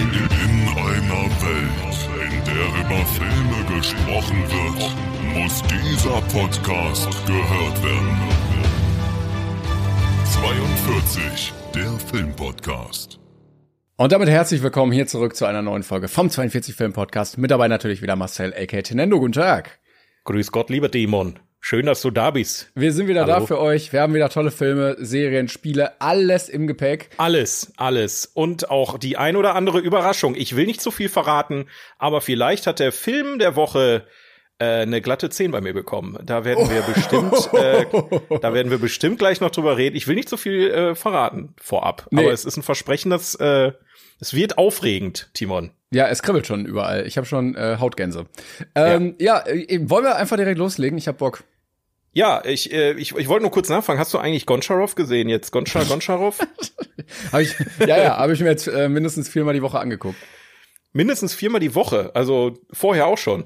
In einer Welt, in der über Filme gesprochen wird, muss dieser Podcast gehört werden. 42, der Filmpodcast. Und damit herzlich willkommen hier zurück zu einer neuen Folge vom 42 Film Podcast. Mit dabei natürlich wieder Marcel, aka Tenendo. Guten Tag. Grüß Gott, lieber Dämon. Schön, dass du da bist. Wir sind wieder Hallo. da für euch. Wir haben wieder tolle Filme, Serien, Spiele, alles im Gepäck. Alles, alles. Und auch die ein oder andere Überraschung. Ich will nicht zu viel verraten, aber vielleicht hat der Film der Woche äh, eine glatte 10 bei mir bekommen. Da werden wir bestimmt, äh, da werden wir bestimmt gleich noch drüber reden. Ich will nicht zu viel äh, verraten vorab, Nee. aber es ist ein Versprechen, dass äh, es wird aufregend, Timon. Ja, es kribbelt schon überall. Ich habe schon äh, Hautgänse. Ähm, ja, äh, wollen wir einfach direkt loslegen? Ich hab Bock. Ja, ich, äh, ich, ich wollte nur kurz nachfragen. Hast du eigentlich Goncharov gesehen jetzt? Gonchar, Goncharov? Hab ich, ja, ja, habe ich mir jetzt äh, mindestens viermal die Woche angeguckt. Mindestens viermal die Woche. Also vorher auch schon.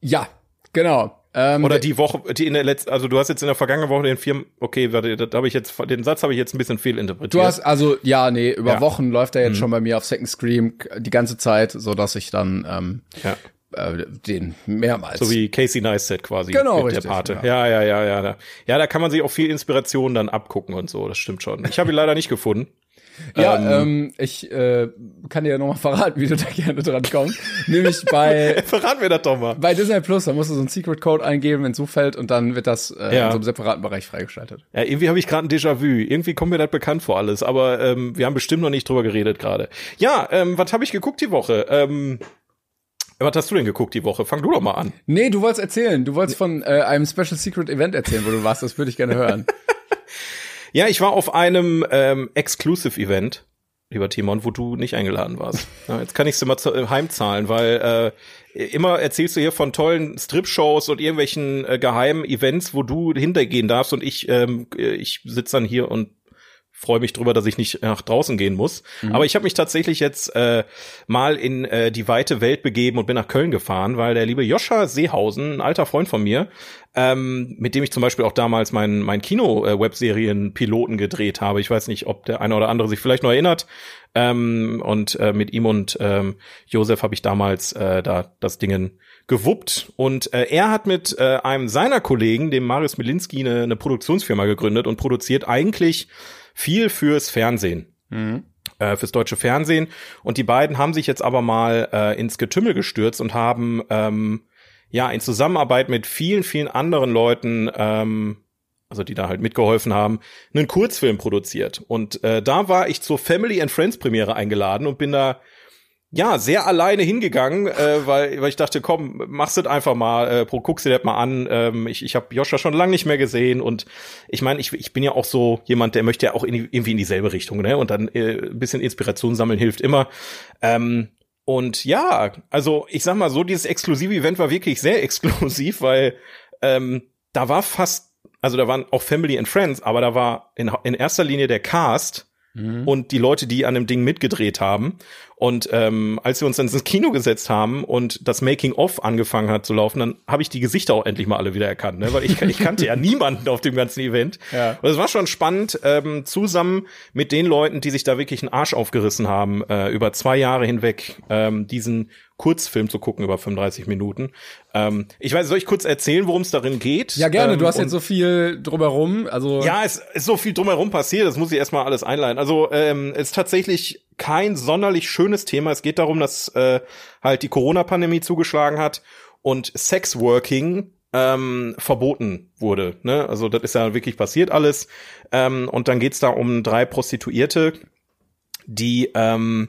Ja, genau. Ähm, Oder die Woche, die in der letzten, also du hast jetzt in der vergangenen Woche den vier, okay, warte, da habe ich jetzt, den Satz habe ich jetzt ein bisschen fehlinterpretiert. Du hast also ja, nee, über Ja. Mhm. Wochen läuft er jetzt schon bei mir auf Second Screen k- die ganze Zeit, so dass ich dann ähm, ja, äh, den mehrmals. so wie Casey Neistat quasi Genau, mit richtig, der Pate. ja. Ja, ja, ja, ja, ja. Ja, da kann man sich auch viel Inspiration dann abgucken und so, das stimmt schon. Ich habe ihn leider nicht gefunden. Ja, ähm, ich äh, kann dir ja noch mal verraten, wie du da gerne dran kommst. Nämlich bei Verrat mir das doch mal. bei Disney Plus, da musst du so einen Secret Code eingeben, wenn es zufällt, und dann wird das äh, Ja. in so einem separaten Bereich freigeschaltet. Ja, irgendwie habe ich gerade ein Déjà-vu. Irgendwie kommt mir das bekannt vor alles, aber ähm, wir haben bestimmt noch nicht drüber geredet gerade. Ja, ähm, was habe ich geguckt die Woche? Ähm, was hast du denn geguckt die Woche? Fang du doch mal an. Nee, du wolltest erzählen. Du wolltest von äh, einem Special Secret Event erzählen, wo du warst. Das würde ich gerne hören. Ja, ich war auf einem ähm, Exclusive-Event, lieber Timon, wo du nicht eingeladen warst. Ja, jetzt kann ich es immer zu, äh, heimzahlen, weil äh, immer erzählst du hier von tollen Strip-Shows und irgendwelchen äh, geheimen Events, wo du hintergehen darfst und ich, ähm, äh, ich sitze dann hier und freue mich drüber, dass ich nicht nach draußen gehen muss. Aber ich habe mich tatsächlich jetzt äh, mal in äh, die weite Welt begeben und bin nach Köln gefahren, weil der liebe Joscha Seehausen, ein alter Freund von mir, ähm, mit dem ich zum Beispiel auch damals meinen mein Kino-Webserien-Piloten gedreht habe. Ich weiß nicht, ob der eine oder andere sich vielleicht noch erinnert. Ähm, und äh, mit ihm und ähm, Josef habe ich damals äh, da das Dingen gewuppt. Und äh, er hat mit äh, einem seiner Kollegen, dem Marius Milinski, eine, eine Produktionsfirma gegründet und produziert eigentlich viel fürs Fernsehen äh, fürs deutsche Fernsehen. Und die beiden haben sich jetzt aber mal äh, ins Getümmel gestürzt und haben ähm, ja in Zusammenarbeit mit vielen, vielen anderen Leuten, ähm, also die da halt mitgeholfen haben, einen Kurzfilm produziert. Und äh, da war ich zur Family and Friends Premiere eingeladen und bin da ja, sehr alleine hingegangen, äh, weil, weil ich dachte, komm, machst du das einfach mal, äh, guckst dir das mal an. Ähm, ich ich habe Joscha schon lange nicht mehr gesehen und ich meine, ich, ich bin ja auch so jemand, der möchte ja auch in irgendwie in dieselbe Richtung, ne? Und dann äh, ein bisschen Inspiration sammeln hilft immer. Ähm, und ja, also ich sag mal so, dieses exklusive Event war wirklich sehr exklusiv, weil ähm, da war fast, also da waren auch Family and Friends, aber da war in, in erster Linie der Cast und die Leute, die an dem Ding mitgedreht haben. Und ähm, als wir uns dann ins Kino gesetzt haben und das Making-of angefangen hat zu laufen, dann habe ich die Gesichter auch endlich mal alle wieder erkannt, ne? weil ich, ich kannte ja niemanden auf dem ganzen Event. Ja. Und es war schon spannend, ähm, zusammen mit den Leuten, die sich da wirklich einen Arsch aufgerissen haben, äh, über zwei Jahre hinweg ähm, diesen Kurzfilm zu gucken über 35 Minuten. Ähm, ich weiß, soll ich kurz erzählen, worum es darin geht? Ja, gerne. Ähm, Du hast jetzt so viel drumherum. Also ja, es ist so viel drumherum passiert, das muss ich erstmal alles einleiten. Also ähm, es ist tatsächlich kein sonderlich schönes Thema. Es geht darum, dass äh, halt die Corona-Pandemie zugeschlagen hat und Sexworking ähm, verboten wurde. Ne? Also das ist ja wirklich passiert alles. Ähm, und dann geht's da um drei Prostituierte, die ähm,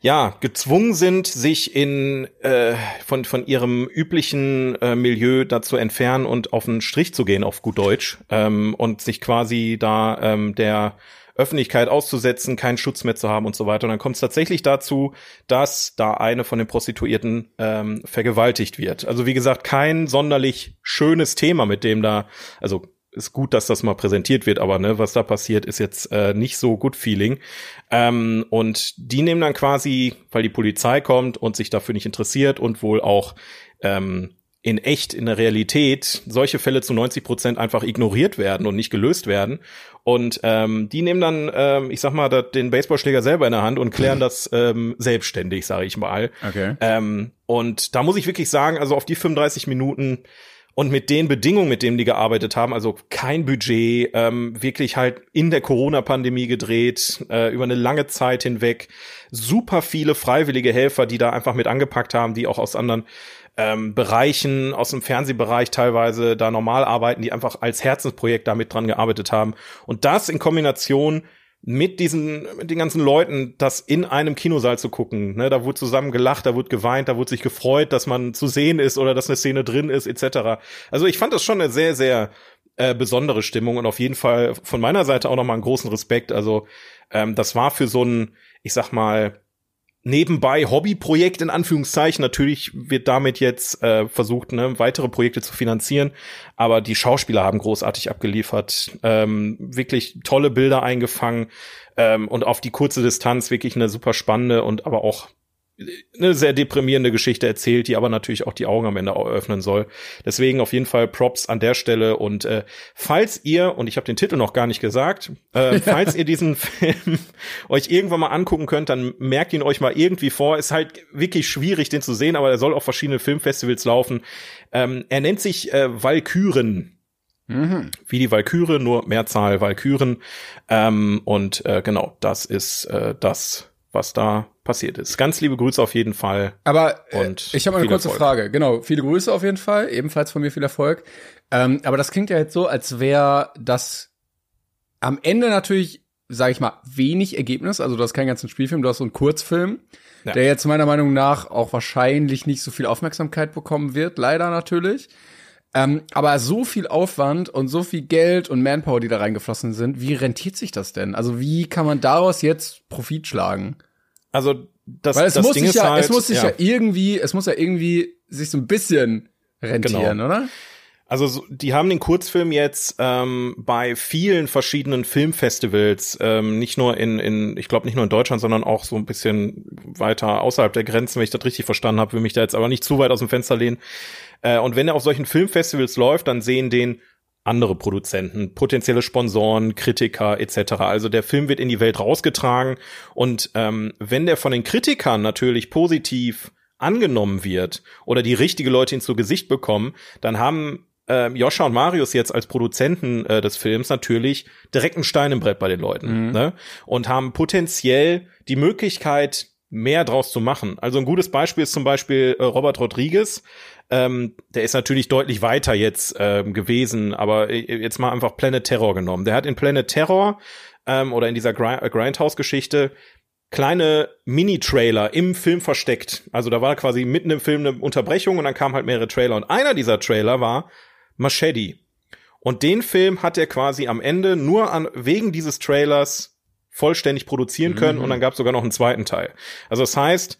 ja, gezwungen sind, sich in äh, von von ihrem üblichen äh, Milieu dazu entfernen und auf den Strich zu gehen, auf gut Deutsch, ähm, und sich quasi da ähm, der Öffentlichkeit auszusetzen, keinen Schutz mehr zu haben und so weiter. Und dann kommt es tatsächlich dazu, dass da eine von den Prostituierten ähm, vergewaltigt wird. Also wie gesagt, kein sonderlich schönes Thema, mit dem da, also ist gut, dass das mal präsentiert wird, aber ne, was da passiert, ist jetzt äh, nicht so gut Feeling. Ähm, und die nehmen dann quasi, weil die Polizei kommt und sich dafür nicht interessiert und wohl auch ähm, in echt, in der Realität, solche Fälle zu 90 Prozent einfach ignoriert werden und nicht gelöst werden. Und ähm, die nehmen dann, ähm, ich sag mal, den Baseballschläger selber in der Hand und klären das ähm, selbstständig, sage ich mal. Okay. Ähm, und da muss ich wirklich sagen, also auf die 35 Minuten und mit den Bedingungen, mit denen die gearbeitet haben, also kein Budget, ähm, wirklich halt in der Corona-Pandemie gedreht, äh, über eine lange Zeit hinweg, super viele freiwillige Helfer, die da einfach mit angepackt haben, die auch aus anderen ähm, Bereichen, aus dem Fernsehbereich teilweise da normal arbeiten, die einfach als Herzensprojekt damit dran gearbeitet haben. Und das in Kombination mit diesen, mit den ganzen Leuten, das in einem Kinosaal zu gucken. Ne, da wurde zusammen gelacht, da wurde geweint, da wurde sich gefreut, dass man zu sehen ist oder dass eine Szene drin ist, etc. Also ich fand das schon eine sehr, sehr äh, besondere Stimmung und auf jeden Fall von meiner Seite auch nochmal einen großen Respekt. Also ähm, das war für so ein, ich sag mal, nebenbei Hobbyprojekt in Anführungszeichen. Natürlich wird damit jetzt äh, versucht, ne, weitere Projekte zu finanzieren, aber die Schauspieler haben großartig abgeliefert, ähm, wirklich tolle Bilder eingefangen. Ähm, und auf die kurze Distanz wirklich eine super spannende und aber auch eine sehr deprimierende Geschichte erzählt, die aber natürlich auch die Augen am Ende öffnen soll. Deswegen auf jeden Fall Props an der Stelle. Und äh, falls ihr, und ich habe den Titel noch gar nicht gesagt, äh, falls ihr diesen Film euch irgendwann mal angucken könnt, dann merkt ihn euch mal irgendwie vor. Ist halt wirklich schwierig, den zu sehen, aber er soll auf verschiedene Filmfestivals laufen. Ähm, er nennt sich äh, Valkyren. Mhm. Wie die Valkyre, nur Mehrzahl Valkyren. Ähm, und äh, genau, das ist äh, das, was da passiert ist. Ganz liebe Grüße auf jeden Fall. Aber äh, ich habe eine kurze Erfolg. Frage. Genau, viele Grüße auf jeden Fall. Ebenfalls von mir viel Erfolg. Ähm, aber das klingt ja jetzt so, als wäre das am Ende natürlich, sage ich mal, wenig Ergebnis. Also du hast keinen ganzen Spielfilm, du hast so einen Kurzfilm, ja. der jetzt meiner Meinung nach auch wahrscheinlich nicht so viel Aufmerksamkeit bekommen wird. Leider natürlich. Ähm, aber so viel Aufwand und so viel Geld und Manpower, die da reingeflossen sind, wie rentiert sich das denn? Also wie kann man daraus jetzt Profit schlagen? Also das, Weil es das muss Ding sich ist ja, halt, es muss sich ja. ja irgendwie, es muss ja irgendwie sich so ein bisschen rentieren, Genau. oder? Also so- die haben den Kurzfilm jetzt ähm, bei vielen verschiedenen Filmfestivals, ähm, nicht nur in, in ich glaube nicht nur in Deutschland, sondern auch so ein bisschen weiter außerhalb der Grenzen, wenn ich das richtig verstanden habe, will mich da jetzt aber nicht zu weit aus dem Fenster lehnen. Äh, und wenn er auf solchen Filmfestivals läuft, dann sehen den andere Produzenten, potenzielle Sponsoren, Kritiker etc. Also der Film wird in die Welt rausgetragen und ähm, wenn der von den Kritikern natürlich positiv angenommen wird oder die richtige Leute ihn zu Gesicht bekommen, dann haben ähm, Joscha und Marius jetzt als Produzenten äh, des Films natürlich direkt ein Stein im Brett bei den Leuten ne? und haben potenziell die Möglichkeit, mehr draus zu machen. Also ein gutes Beispiel ist zum Beispiel äh, Robert Rodriguez. Ähm, der ist natürlich deutlich weiter jetzt ähm, gewesen, aber äh, jetzt mal einfach Planet Terror genommen. Der hat in Planet Terror ähm, oder in dieser Gri- äh, Grindhouse-Geschichte kleine Mini-Trailer im Film versteckt. Also da war quasi mitten im Film eine Unterbrechung und dann kamen halt mehrere Trailer. Und einer dieser Trailer war Machete. Und den Film hat er quasi am Ende nur an, wegen dieses Trailers vollständig produzieren können und dann gab es sogar noch einen zweiten Teil. Also das heißt,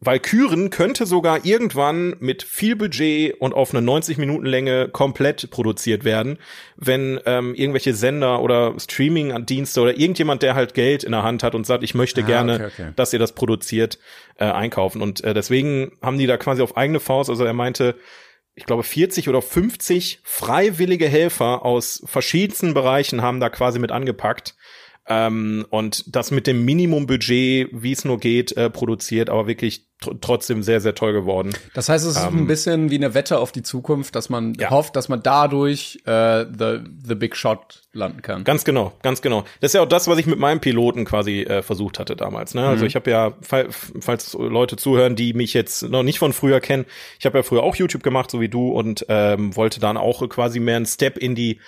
Valkyren könnte sogar irgendwann mit viel Budget und auf eine 90 Minuten Länge komplett produziert werden, wenn ähm, irgendwelche Sender oder Streaming-Dienste oder irgendjemand, der halt Geld in der Hand hat und sagt, ich möchte Ah, gerne, okay, okay. dass ihr das produziert, äh, einkaufen. Und äh, deswegen haben die da quasi auf eigene Faust, also er meinte, ich glaube 40 oder 50 freiwillige Helfer aus verschiedensten Bereichen haben da quasi mit angepackt. Ähm, und das mit dem Minimumbudget, wie es nur geht, äh, produziert, aber wirklich tr trotzdem sehr, sehr toll geworden. Das heißt, es ist ein bisschen wie eine Wette auf die Zukunft, dass man Ähm, Ja. hofft, dass man dadurch äh, the, the Big Shot landen kann. Ganz genau, ganz genau. Das ist ja auch das, was ich mit meinem Piloten quasi äh, versucht hatte damals. Ne? Also ich habe ja, fall- falls Leute zuhören, die mich jetzt noch nicht von früher kennen, ich habe ja früher auch YouTube gemacht, so wie du, und ähm, wollte dann auch quasi mehr einen Step in die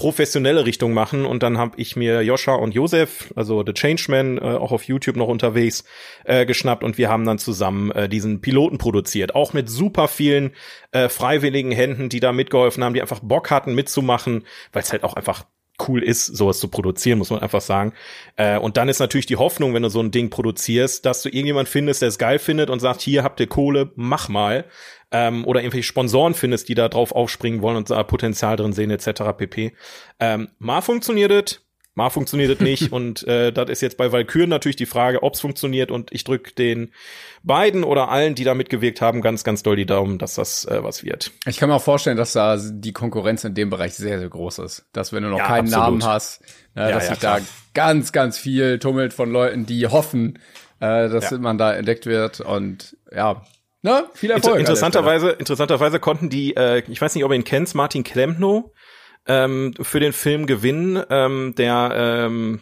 professionelle Richtung machen. Und dann habe ich mir Joscha und Josef, also The Changeman, äh, auch auf YouTube noch unterwegs, äh, geschnappt und wir haben dann zusammen äh, diesen Piloten produziert. Auch mit super vielen äh, freiwilligen Händen, die da mitgeholfen haben, die einfach Bock hatten mitzumachen, weil es halt auch einfach cool ist, sowas zu produzieren, muss man einfach sagen. Äh, und dann ist natürlich die Hoffnung, wenn du so ein Ding produzierst, dass du irgendjemand findest, der es geil findet und sagt, hier habt ihr Kohle, mach mal. Ähm, oder irgendwelche Sponsoren findest, die da drauf aufspringen wollen und da Potenzial drin sehen, etc. pp. Ähm, mal funktioniert es, mal funktioniert es nicht. und äh, das ist jetzt bei Valkyren natürlich die Frage, ob es funktioniert. Und ich drücke den beiden oder allen, die da mitgewirkt haben, ganz, ganz doll die Daumen, dass das äh, was wird. Ich kann mir auch vorstellen, dass da die Konkurrenz in dem Bereich sehr, sehr groß ist. Dass wenn du noch ja, keinen absolut. Namen hast, äh, ja, dass ja, sich da ganz, ganz viel tummelt von Leuten, die hoffen, äh, dass man da entdeckt wird. Und ja, na, viel Erfolg. Inter interessanterweise, interessanterweise konnten die, äh, ich weiß nicht, ob ihr ihn kennt, Martin Klempno, ähm, für den Film gewinnen. Ähm, der ähm,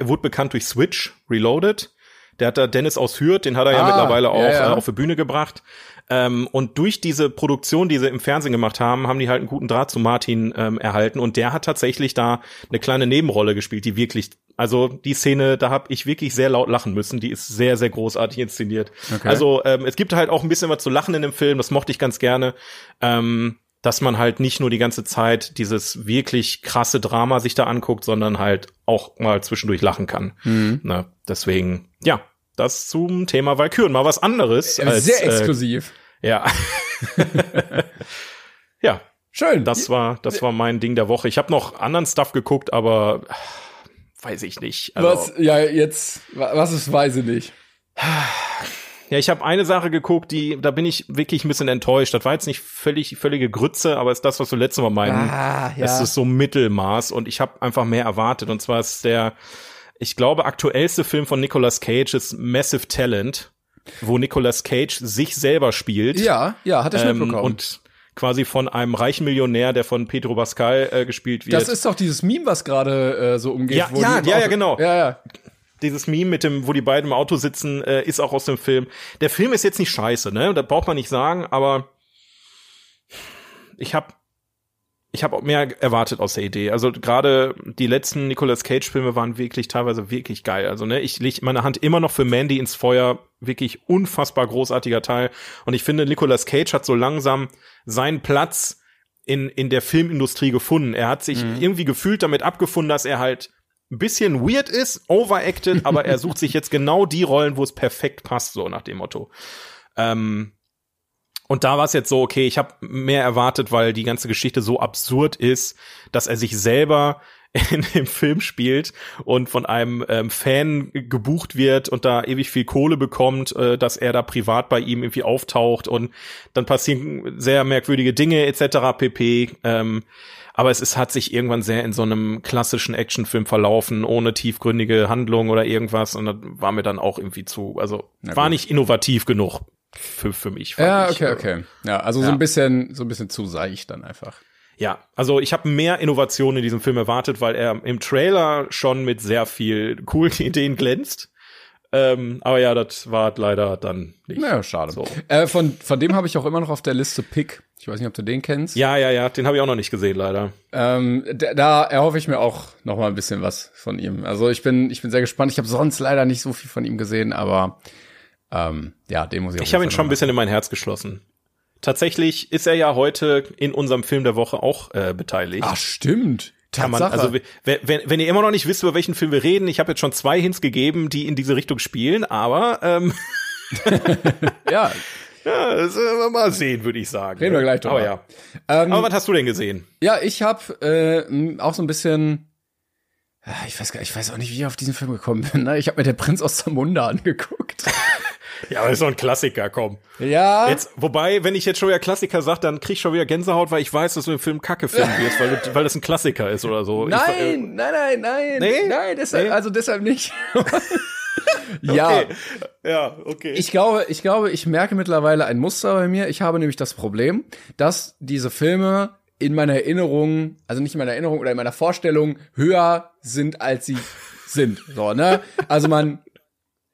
wurde bekannt durch Switch Reloaded. Der hat da Dennis aus Hürth, den hat er ah, ja mittlerweile auch ja. Äh, auf die Bühne gebracht. Ähm, und durch diese Produktion, die sie im Fernsehen gemacht haben, haben die halt einen guten Draht zu Martin ähm, erhalten. Und der hat tatsächlich da eine kleine Nebenrolle gespielt, die wirklich, also die Szene, da habe ich wirklich sehr laut lachen müssen. Die ist sehr, sehr großartig inszeniert. Okay. Also ähm, es gibt halt auch ein bisschen was zu lachen in dem Film. Das mochte ich ganz gerne. Ähm, dass man halt nicht nur die ganze Zeit dieses wirklich krasse Drama sich da anguckt, sondern halt auch mal zwischendurch lachen kann. Mhm. Na, deswegen, ja, das zum Thema Valkyren. Mal was anderes. Als, Sehr äh, exklusiv. Äh, ja. ja. Schön. Das war, das war mein Ding der Woche. Ich habe noch anderen Stuff geguckt, aber weiß ich nicht. Also, was, ja, jetzt, was ist, weiß ich nicht. Ja, ich habe eine Sache geguckt, die, da bin ich wirklich ein bisschen enttäuscht. Das war jetzt nicht völlig, völlige Grütze, aber ist das, was wir letztes Mal meinen. Ah, ja. Es ist so Mittelmaß und ich habe einfach mehr erwartet. Und zwar ist der ich glaube, aktuellste Film von Nicolas Cage ist Massive Talent, wo Nicolas Cage sich selber spielt. Ja, ja, hat er schon ähm, mitbekommen. Und quasi von einem reichen Millionär, der von Pedro Pascal äh, gespielt wird. Das ist doch dieses Meme, was gerade äh, so umgeht. Ja, ja, ja, ja, genau. Ja, ja. Dieses Meme mit dem, wo die beiden im Auto sitzen, äh, ist auch aus dem Film. Der Film ist jetzt nicht scheiße, ne? Das braucht man nicht sagen, aber ich habe ich habe auch mehr erwartet aus der Idee. Also gerade die letzten Nicolas Cage Filme waren wirklich teilweise wirklich geil. Also ne, ich lege meine Hand immer noch für Mandy ins Feuer. Wirklich unfassbar großartiger Teil. Und ich finde, Nicolas Cage hat so langsam seinen Platz in in der Filmindustrie gefunden. Er hat sich mhm. irgendwie gefühlt damit abgefunden, dass er halt ein bisschen weird ist, overacted, aber er sucht sich jetzt genau die Rollen, wo es perfekt passt, so nach dem Motto. Ähm, und da war es jetzt so, okay, ich habe mehr erwartet, weil die ganze Geschichte so absurd ist, dass er sich selber in dem Film spielt und von einem ähm, Fan gebucht wird und da ewig viel Kohle bekommt, äh, dass er da privat bei ihm irgendwie auftaucht und dann passieren sehr merkwürdige Dinge etc. pp. Ähm, aber es ist, hat sich irgendwann sehr in so einem klassischen Actionfilm verlaufen, ohne tiefgründige Handlung oder irgendwas und das war mir dann auch irgendwie zu, also war nicht innovativ genug für, für mich. Ja, okay, ich, okay. Ja, also ja. so ein bisschen, so ein bisschen zu seicht dann einfach. Ja, also ich habe mehr Innovation in diesem Film erwartet, weil er im Trailer schon mit sehr viel coolen Ideen glänzt. Ähm, aber ja, das war leider dann nicht. Naja, schade. So. Äh, von, von dem habe ich auch immer noch auf der Liste Pick. Ich weiß nicht, ob du den kennst. Ja, ja, ja, den habe ich auch noch nicht gesehen, leider. Ähm, da, da erhoffe ich mir auch noch mal ein bisschen was von ihm. Also ich bin, ich bin sehr gespannt. Ich habe sonst leider nicht so viel von ihm gesehen, aber ähm, ja, den muss ich. Ich habe ihn schon ein bisschen in mein Herz geschlossen. Tatsächlich ist er ja heute in unserem Film der Woche auch äh, beteiligt. Ach, stimmt. Kann man, also wenn, wenn, wenn ihr immer noch nicht wisst, über welchen Film wir reden, ich habe jetzt schon zwei Hints gegeben, die in diese Richtung spielen, aber ähm, ja. Ja, das wir mal sehen, würde ich sagen. Reden wir gleich drüber. Aber ja. Ähm, aber was hast du denn gesehen? Ja, ich habe äh, auch so ein bisschen ich weiß gar, ich weiß auch nicht, wie ich auf diesen Film gekommen bin. Ne? Ich habe mir der Prinz aus Zamunda angeguckt. Ja, aber ist doch ein Klassiker, komm. Ja. Jetzt, wobei, wenn ich jetzt schon wieder Klassiker sag, dann krieg ich schon wieder Gänsehaut, weil ich weiß, dass du den Film Kacke finden wirst, weil, weil das ein Klassiker ist oder so. Nein, ich, äh, nein, nein, nein. Nee? Nein, deshalb, nee? also deshalb nicht. ja. Okay. Ja, okay. Ich glaube, ich glaube, ich merke mittlerweile ein Muster bei mir. Ich habe nämlich das Problem, dass diese Filme in meiner Erinnerung, also nicht in meiner Erinnerung oder in meiner Vorstellung höher sind, als sie sind. So, ne? Also man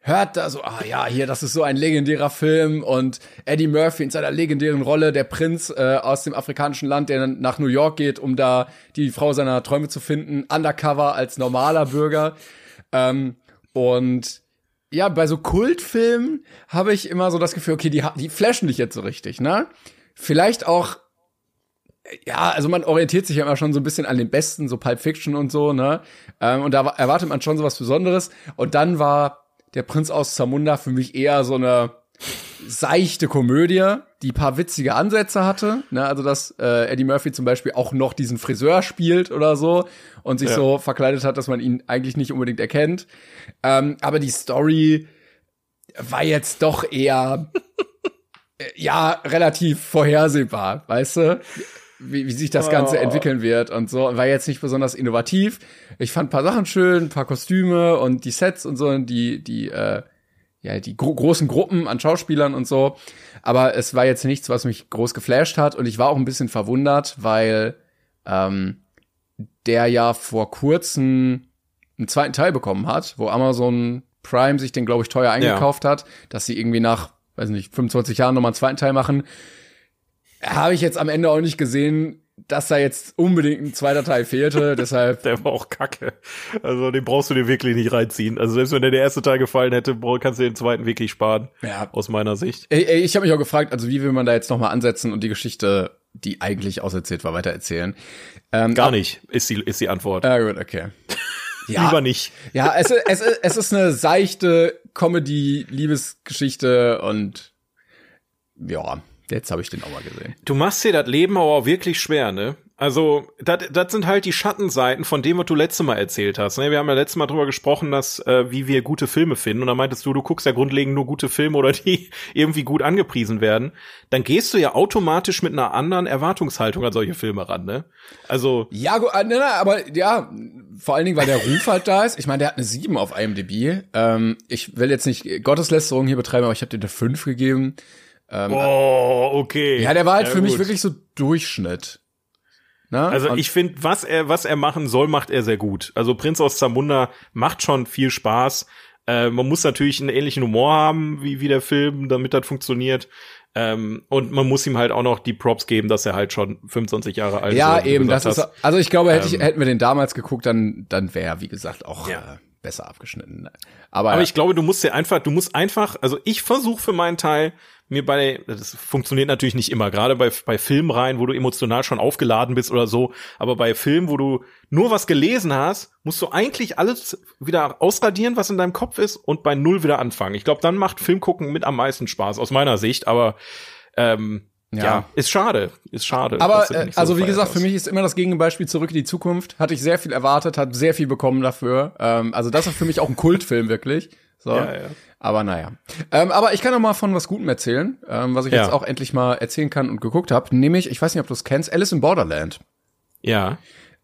hört da so, ah ja, hier, das ist so ein legendärer Film und Eddie Murphy in seiner legendären Rolle, der Prinz äh, aus dem afrikanischen Land, der dann nach New York geht, um da die Frau seiner Träume zu finden, undercover als normaler Bürger. Ähm, und ja, bei so Kultfilmen habe ich immer so das Gefühl, okay, die, die flashen dich jetzt so richtig, ne? Vielleicht auch ja, also man orientiert sich ja immer schon so ein bisschen an den Besten, so Pulp Fiction und so, ne? Ähm, und da erwartet man schon so was Besonderes. Und dann war der Prinz aus Zamunda für mich eher so eine seichte Komödie, die paar witzige Ansätze hatte. Ne? Also dass äh, Eddie Murphy zum Beispiel auch noch diesen Friseur spielt oder so und sich ja. so verkleidet hat, dass man ihn eigentlich nicht unbedingt erkennt. Ähm, aber die Story war jetzt doch eher äh, ja relativ vorhersehbar, weißt du? Wie, wie sich das Ganze oh. entwickeln wird und so. War jetzt nicht besonders innovativ. Ich fand paar Sachen schön, paar Kostüme und die Sets und so, die, die, äh, ja, die gro großen Gruppen an Schauspielern und so. Aber es war jetzt nichts, was mich groß geflasht hat. Und ich war auch ein bisschen verwundert, weil ähm, der ja vor kurzem einen zweiten Teil bekommen hat, wo Amazon Prime sich den, glaube ich, teuer eingekauft ja. hat, dass sie irgendwie nach, weiß nicht, 25 Jahren nochmal einen zweiten Teil machen habe ich jetzt am Ende auch nicht gesehen, dass da jetzt unbedingt ein zweiter Teil fehlte, deshalb. Der war auch kacke. Also den brauchst du dir wirklich nicht reinziehen. Also selbst wenn dir der erste Teil gefallen hätte, kannst du den zweiten wirklich sparen. Ja. Aus meiner Sicht. Ey, ey, ich habe mich auch gefragt, also wie will man da jetzt nochmal ansetzen und die Geschichte, die eigentlich auserzählt war, weitererzählen? Ähm, Gar nicht, ist die, ist die Antwort. Ah, gut, okay. Ja, Lieber nicht. Ja, es, es, es ist eine seichte Comedy-Liebesgeschichte und ja, Jetzt habe ich den auch mal gesehen. Du machst dir das Leben aber auch wirklich schwer, ne? Also, das sind halt die Schattenseiten von dem, was du letztes Mal erzählt hast. Ne? Wir haben ja letztes Mal drüber gesprochen, dass äh, wie wir gute Filme finden. Und da meintest du, du guckst ja grundlegend nur gute Filme oder die irgendwie gut angepriesen werden. Dann gehst du ja automatisch mit einer anderen Erwartungshaltung an solche Filme ran, ne? Also. Ja, gut, ne, ne, aber ja, vor allen Dingen, weil der Ruf halt da ist. Ich meine, der hat eine 7 auf IMDb. Ähm, ich will jetzt nicht Gotteslästerung hier betreiben, aber ich habe dir eine 5 gegeben. Ähm, oh, okay. Ja, der war halt ja, für gut. mich wirklich so Durchschnitt. Na? Also Und ich finde, was er, was er machen soll, macht er sehr gut. Also Prinz aus Zamunda macht schon viel Spaß. Äh, man muss natürlich einen ähnlichen Humor haben wie, wie der Film, damit das funktioniert. Ähm, und man muss ihm halt auch noch die Props geben, dass er halt schon 25 Jahre alt ist. Ja, eben, das hast. ist, also ich glaube, hätte ich, ähm, hätten wir den damals geguckt, dann, dann wäre, wie gesagt, auch ja. äh, besser abgeschnitten. Aber, Aber ich glaube, du musst dir einfach, du musst einfach, also ich versuche für meinen Teil, mir bei, das funktioniert natürlich nicht immer, gerade bei, bei Filmreihen, wo du emotional schon aufgeladen bist oder so, aber bei Filmen, wo du nur was gelesen hast, musst du eigentlich alles wieder ausradieren, was in deinem Kopf ist und bei Null wieder anfangen. Ich glaube, dann macht Filmgucken mit am meisten Spaß, aus meiner Sicht, aber ähm, ja. ja. ist schade, ist schade. Aber äh, so also wie gesagt, für mich ist immer das Gegenbeispiel zurück in die Zukunft. Hatte ich sehr viel erwartet, hat sehr viel bekommen dafür. Ähm, also das ist für mich auch ein Kultfilm wirklich. So. Ja, ja. Aber naja. Ähm, aber ich kann noch mal von was Gutem erzählen, ähm, was ich ja. jetzt auch endlich mal erzählen kann und geguckt habe. Nämlich, ich weiß nicht, ob du es kennst, Alice in Borderland. Ja.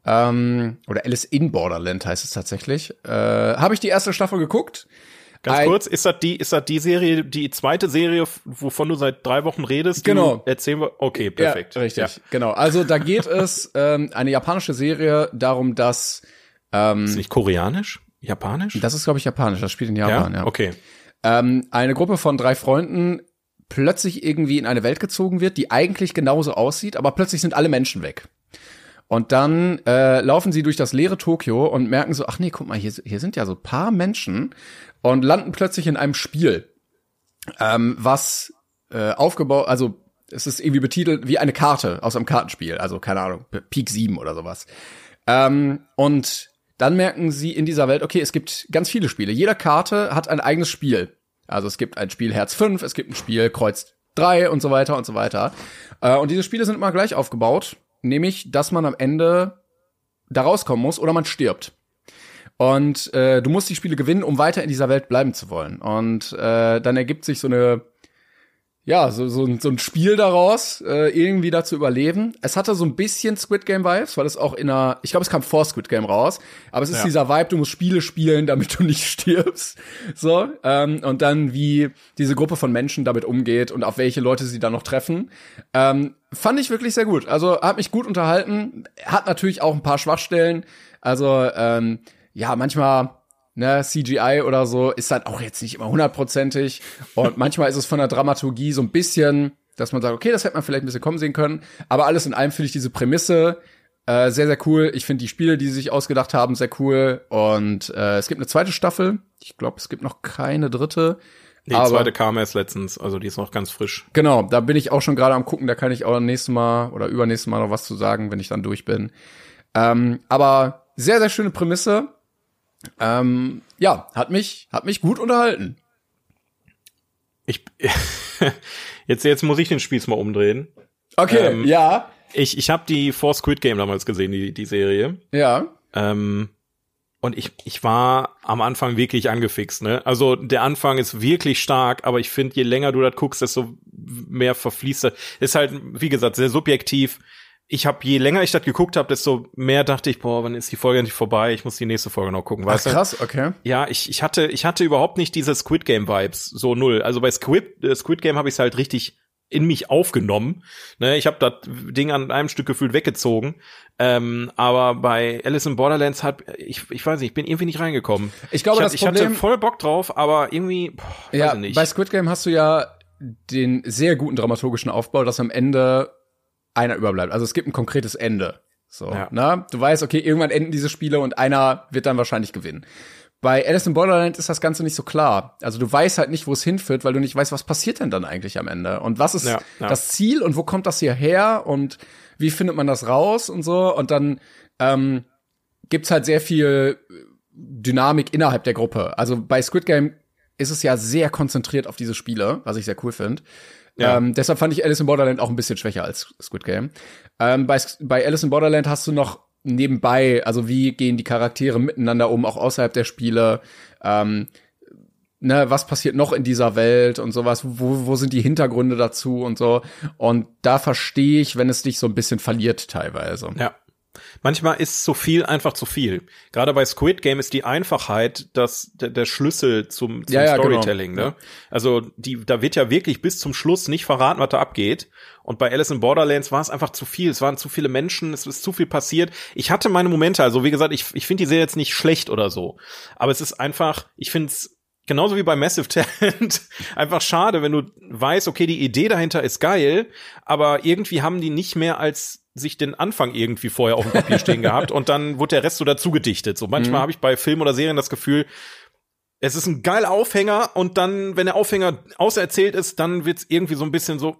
Ähm, oder Alice in Borderland heißt es tatsächlich. Äh, habe ich die erste Staffel geguckt. Ganz Ein, kurz, ist das die, ist das die Serie, die zweite Serie, wovon du seit drei Wochen redest? Genau. Erzählen wir. Okay, perfekt. Ja, richtig. Ja. Genau. Also da geht es ähm, eine japanische Serie darum, dass ähm, ist nicht koreanisch, japanisch? Das ist glaube ich japanisch. Das spielt in Japan. Ja. ja. Okay ähm, eine Gruppe von drei Freunden plötzlich irgendwie in eine Welt gezogen wird, die eigentlich genauso aussieht, aber plötzlich sind alle Menschen weg. Und dann äh, laufen sie durch das leere Tokio und merken so, ach nee, guck mal, hier, hier sind ja so paar Menschen und landen plötzlich in einem Spiel, ähm, was äh, aufgebaut, also es ist irgendwie betitelt wie eine Karte aus einem Kartenspiel, also keine Ahnung, Peak 7 oder sowas. Ähm, und dann merken sie in dieser Welt, okay, es gibt ganz viele Spiele. Jeder Karte hat ein eigenes Spiel. Also es gibt ein Spiel Herz 5, es gibt ein Spiel Kreuz 3 und so weiter und so weiter. Äh, und diese Spiele sind immer gleich aufgebaut, nämlich, dass man am Ende da rauskommen muss oder man stirbt. Und äh, du musst die Spiele gewinnen, um weiter in dieser Welt bleiben zu wollen. Und äh, dann ergibt sich so eine ja, so, so, so ein Spiel daraus, äh, irgendwie da zu überleben. Es hatte so ein bisschen Squid Game Vibes, weil es auch in einer, ich glaube, es kam vor Squid Game raus, aber es ist ja. dieser Vibe, du musst Spiele spielen, damit du nicht stirbst. So, ähm, und dann wie diese Gruppe von Menschen damit umgeht und auf welche Leute sie da noch treffen. Ähm, fand ich wirklich sehr gut. Also hat mich gut unterhalten, hat natürlich auch ein paar Schwachstellen. Also, ähm, ja, manchmal ne, CGI oder so, ist dann auch jetzt nicht immer hundertprozentig. Und manchmal ist es von der Dramaturgie so ein bisschen, dass man sagt, okay, das hätte man vielleicht ein bisschen kommen sehen können. Aber alles in allem finde ich diese Prämisse äh, sehr, sehr cool. Ich finde die Spiele, die sie sich ausgedacht haben, sehr cool. Und äh, es gibt eine zweite Staffel. Ich glaube, es gibt noch keine dritte. Die aber, zweite kam erst letztens, also die ist noch ganz frisch. Genau, da bin ich auch schon gerade am gucken, da kann ich auch nächstes Mal oder übernächstes Mal noch was zu sagen, wenn ich dann durch bin. Ähm, aber sehr, sehr schöne Prämisse. Ähm, ja, hat mich, hat mich gut unterhalten. Ich, jetzt, jetzt muss ich den Spieß mal umdrehen. Okay, ähm, ja. Ich, ich habe die Four Squid Game damals gesehen, die, die Serie. Ja. Ähm, und ich, ich war am Anfang wirklich angefixt, ne? Also der Anfang ist wirklich stark, aber ich finde, je länger du das guckst, desto mehr verfließt das. Ist halt, wie gesagt, sehr subjektiv. Ich habe, je länger ich das geguckt habe, desto mehr dachte ich, boah, wann ist die Folge endlich vorbei? Ich muss die nächste Folge noch gucken. Weißt Ach, krass, okay. Ja, ich, ich hatte, ich hatte überhaupt nicht diese Squid Game Vibes, so null. Also bei Squid, äh, Squid Game habe ich es halt richtig in mich aufgenommen. Ne, ich habe das Ding an einem Stück gefühlt weggezogen. Ähm, aber bei Alice in Borderlands hat ich, ich weiß nicht, ich bin irgendwie nicht reingekommen. Ich glaube, ich, das ich Problem, hatte voll Bock drauf, aber irgendwie, boah, ja, weiß ich nicht. Bei Squid Game hast du ja den sehr guten dramaturgischen Aufbau, dass am Ende einer überbleibt. Also es gibt ein konkretes Ende. So, ja. ne? Du weißt, okay, irgendwann enden diese Spiele und einer wird dann wahrscheinlich gewinnen. Bei Alice in Borderland ist das Ganze nicht so klar. Also du weißt halt nicht, wo es hinführt, weil du nicht weißt, was passiert denn dann eigentlich am Ende und was ist ja, ja. das Ziel und wo kommt das hier her und wie findet man das raus und so und dann ähm, gibt's halt sehr viel Dynamik innerhalb der Gruppe. Also bei Squid Game ist es ja sehr konzentriert auf diese Spiele, was ich sehr cool finde. Ja. Ähm, deshalb fand ich Alice in Borderland auch ein bisschen schwächer als Squid Game. Ähm, bei, bei Alice in Borderland hast du noch nebenbei, also wie gehen die Charaktere miteinander um, auch außerhalb der Spiele, ähm, ne, was passiert noch in dieser Welt und sowas, wo, wo sind die Hintergründe dazu und so. Und da verstehe ich, wenn es dich so ein bisschen verliert teilweise. Ja. Manchmal ist zu viel einfach zu viel. Gerade bei Squid Game ist die Einfachheit das, der, der Schlüssel zum, zum ja, ja, genau. Storytelling. Genau. Ne? Also die, da wird ja wirklich bis zum Schluss nicht verraten, was da abgeht. Und bei Alice in Borderlands war es einfach zu viel. Es waren zu viele Menschen, es ist zu viel passiert. Ich hatte meine Momente, also wie gesagt, ich, ich finde die Serie jetzt nicht schlecht oder so. Aber es ist einfach, ich finde es genauso wie bei Massive Talent einfach schade, wenn du weißt, okay, die Idee dahinter ist geil, aber irgendwie haben die nicht mehr als sich den Anfang irgendwie vorher auf dem Papier stehen gehabt und dann wurde der Rest so dazu gedichtet. So manchmal mhm. habe ich bei Filmen oder Serien das Gefühl, es ist ein geiler Aufhänger und dann, wenn der Aufhänger auserzählt ist, dann wird's irgendwie so ein bisschen so,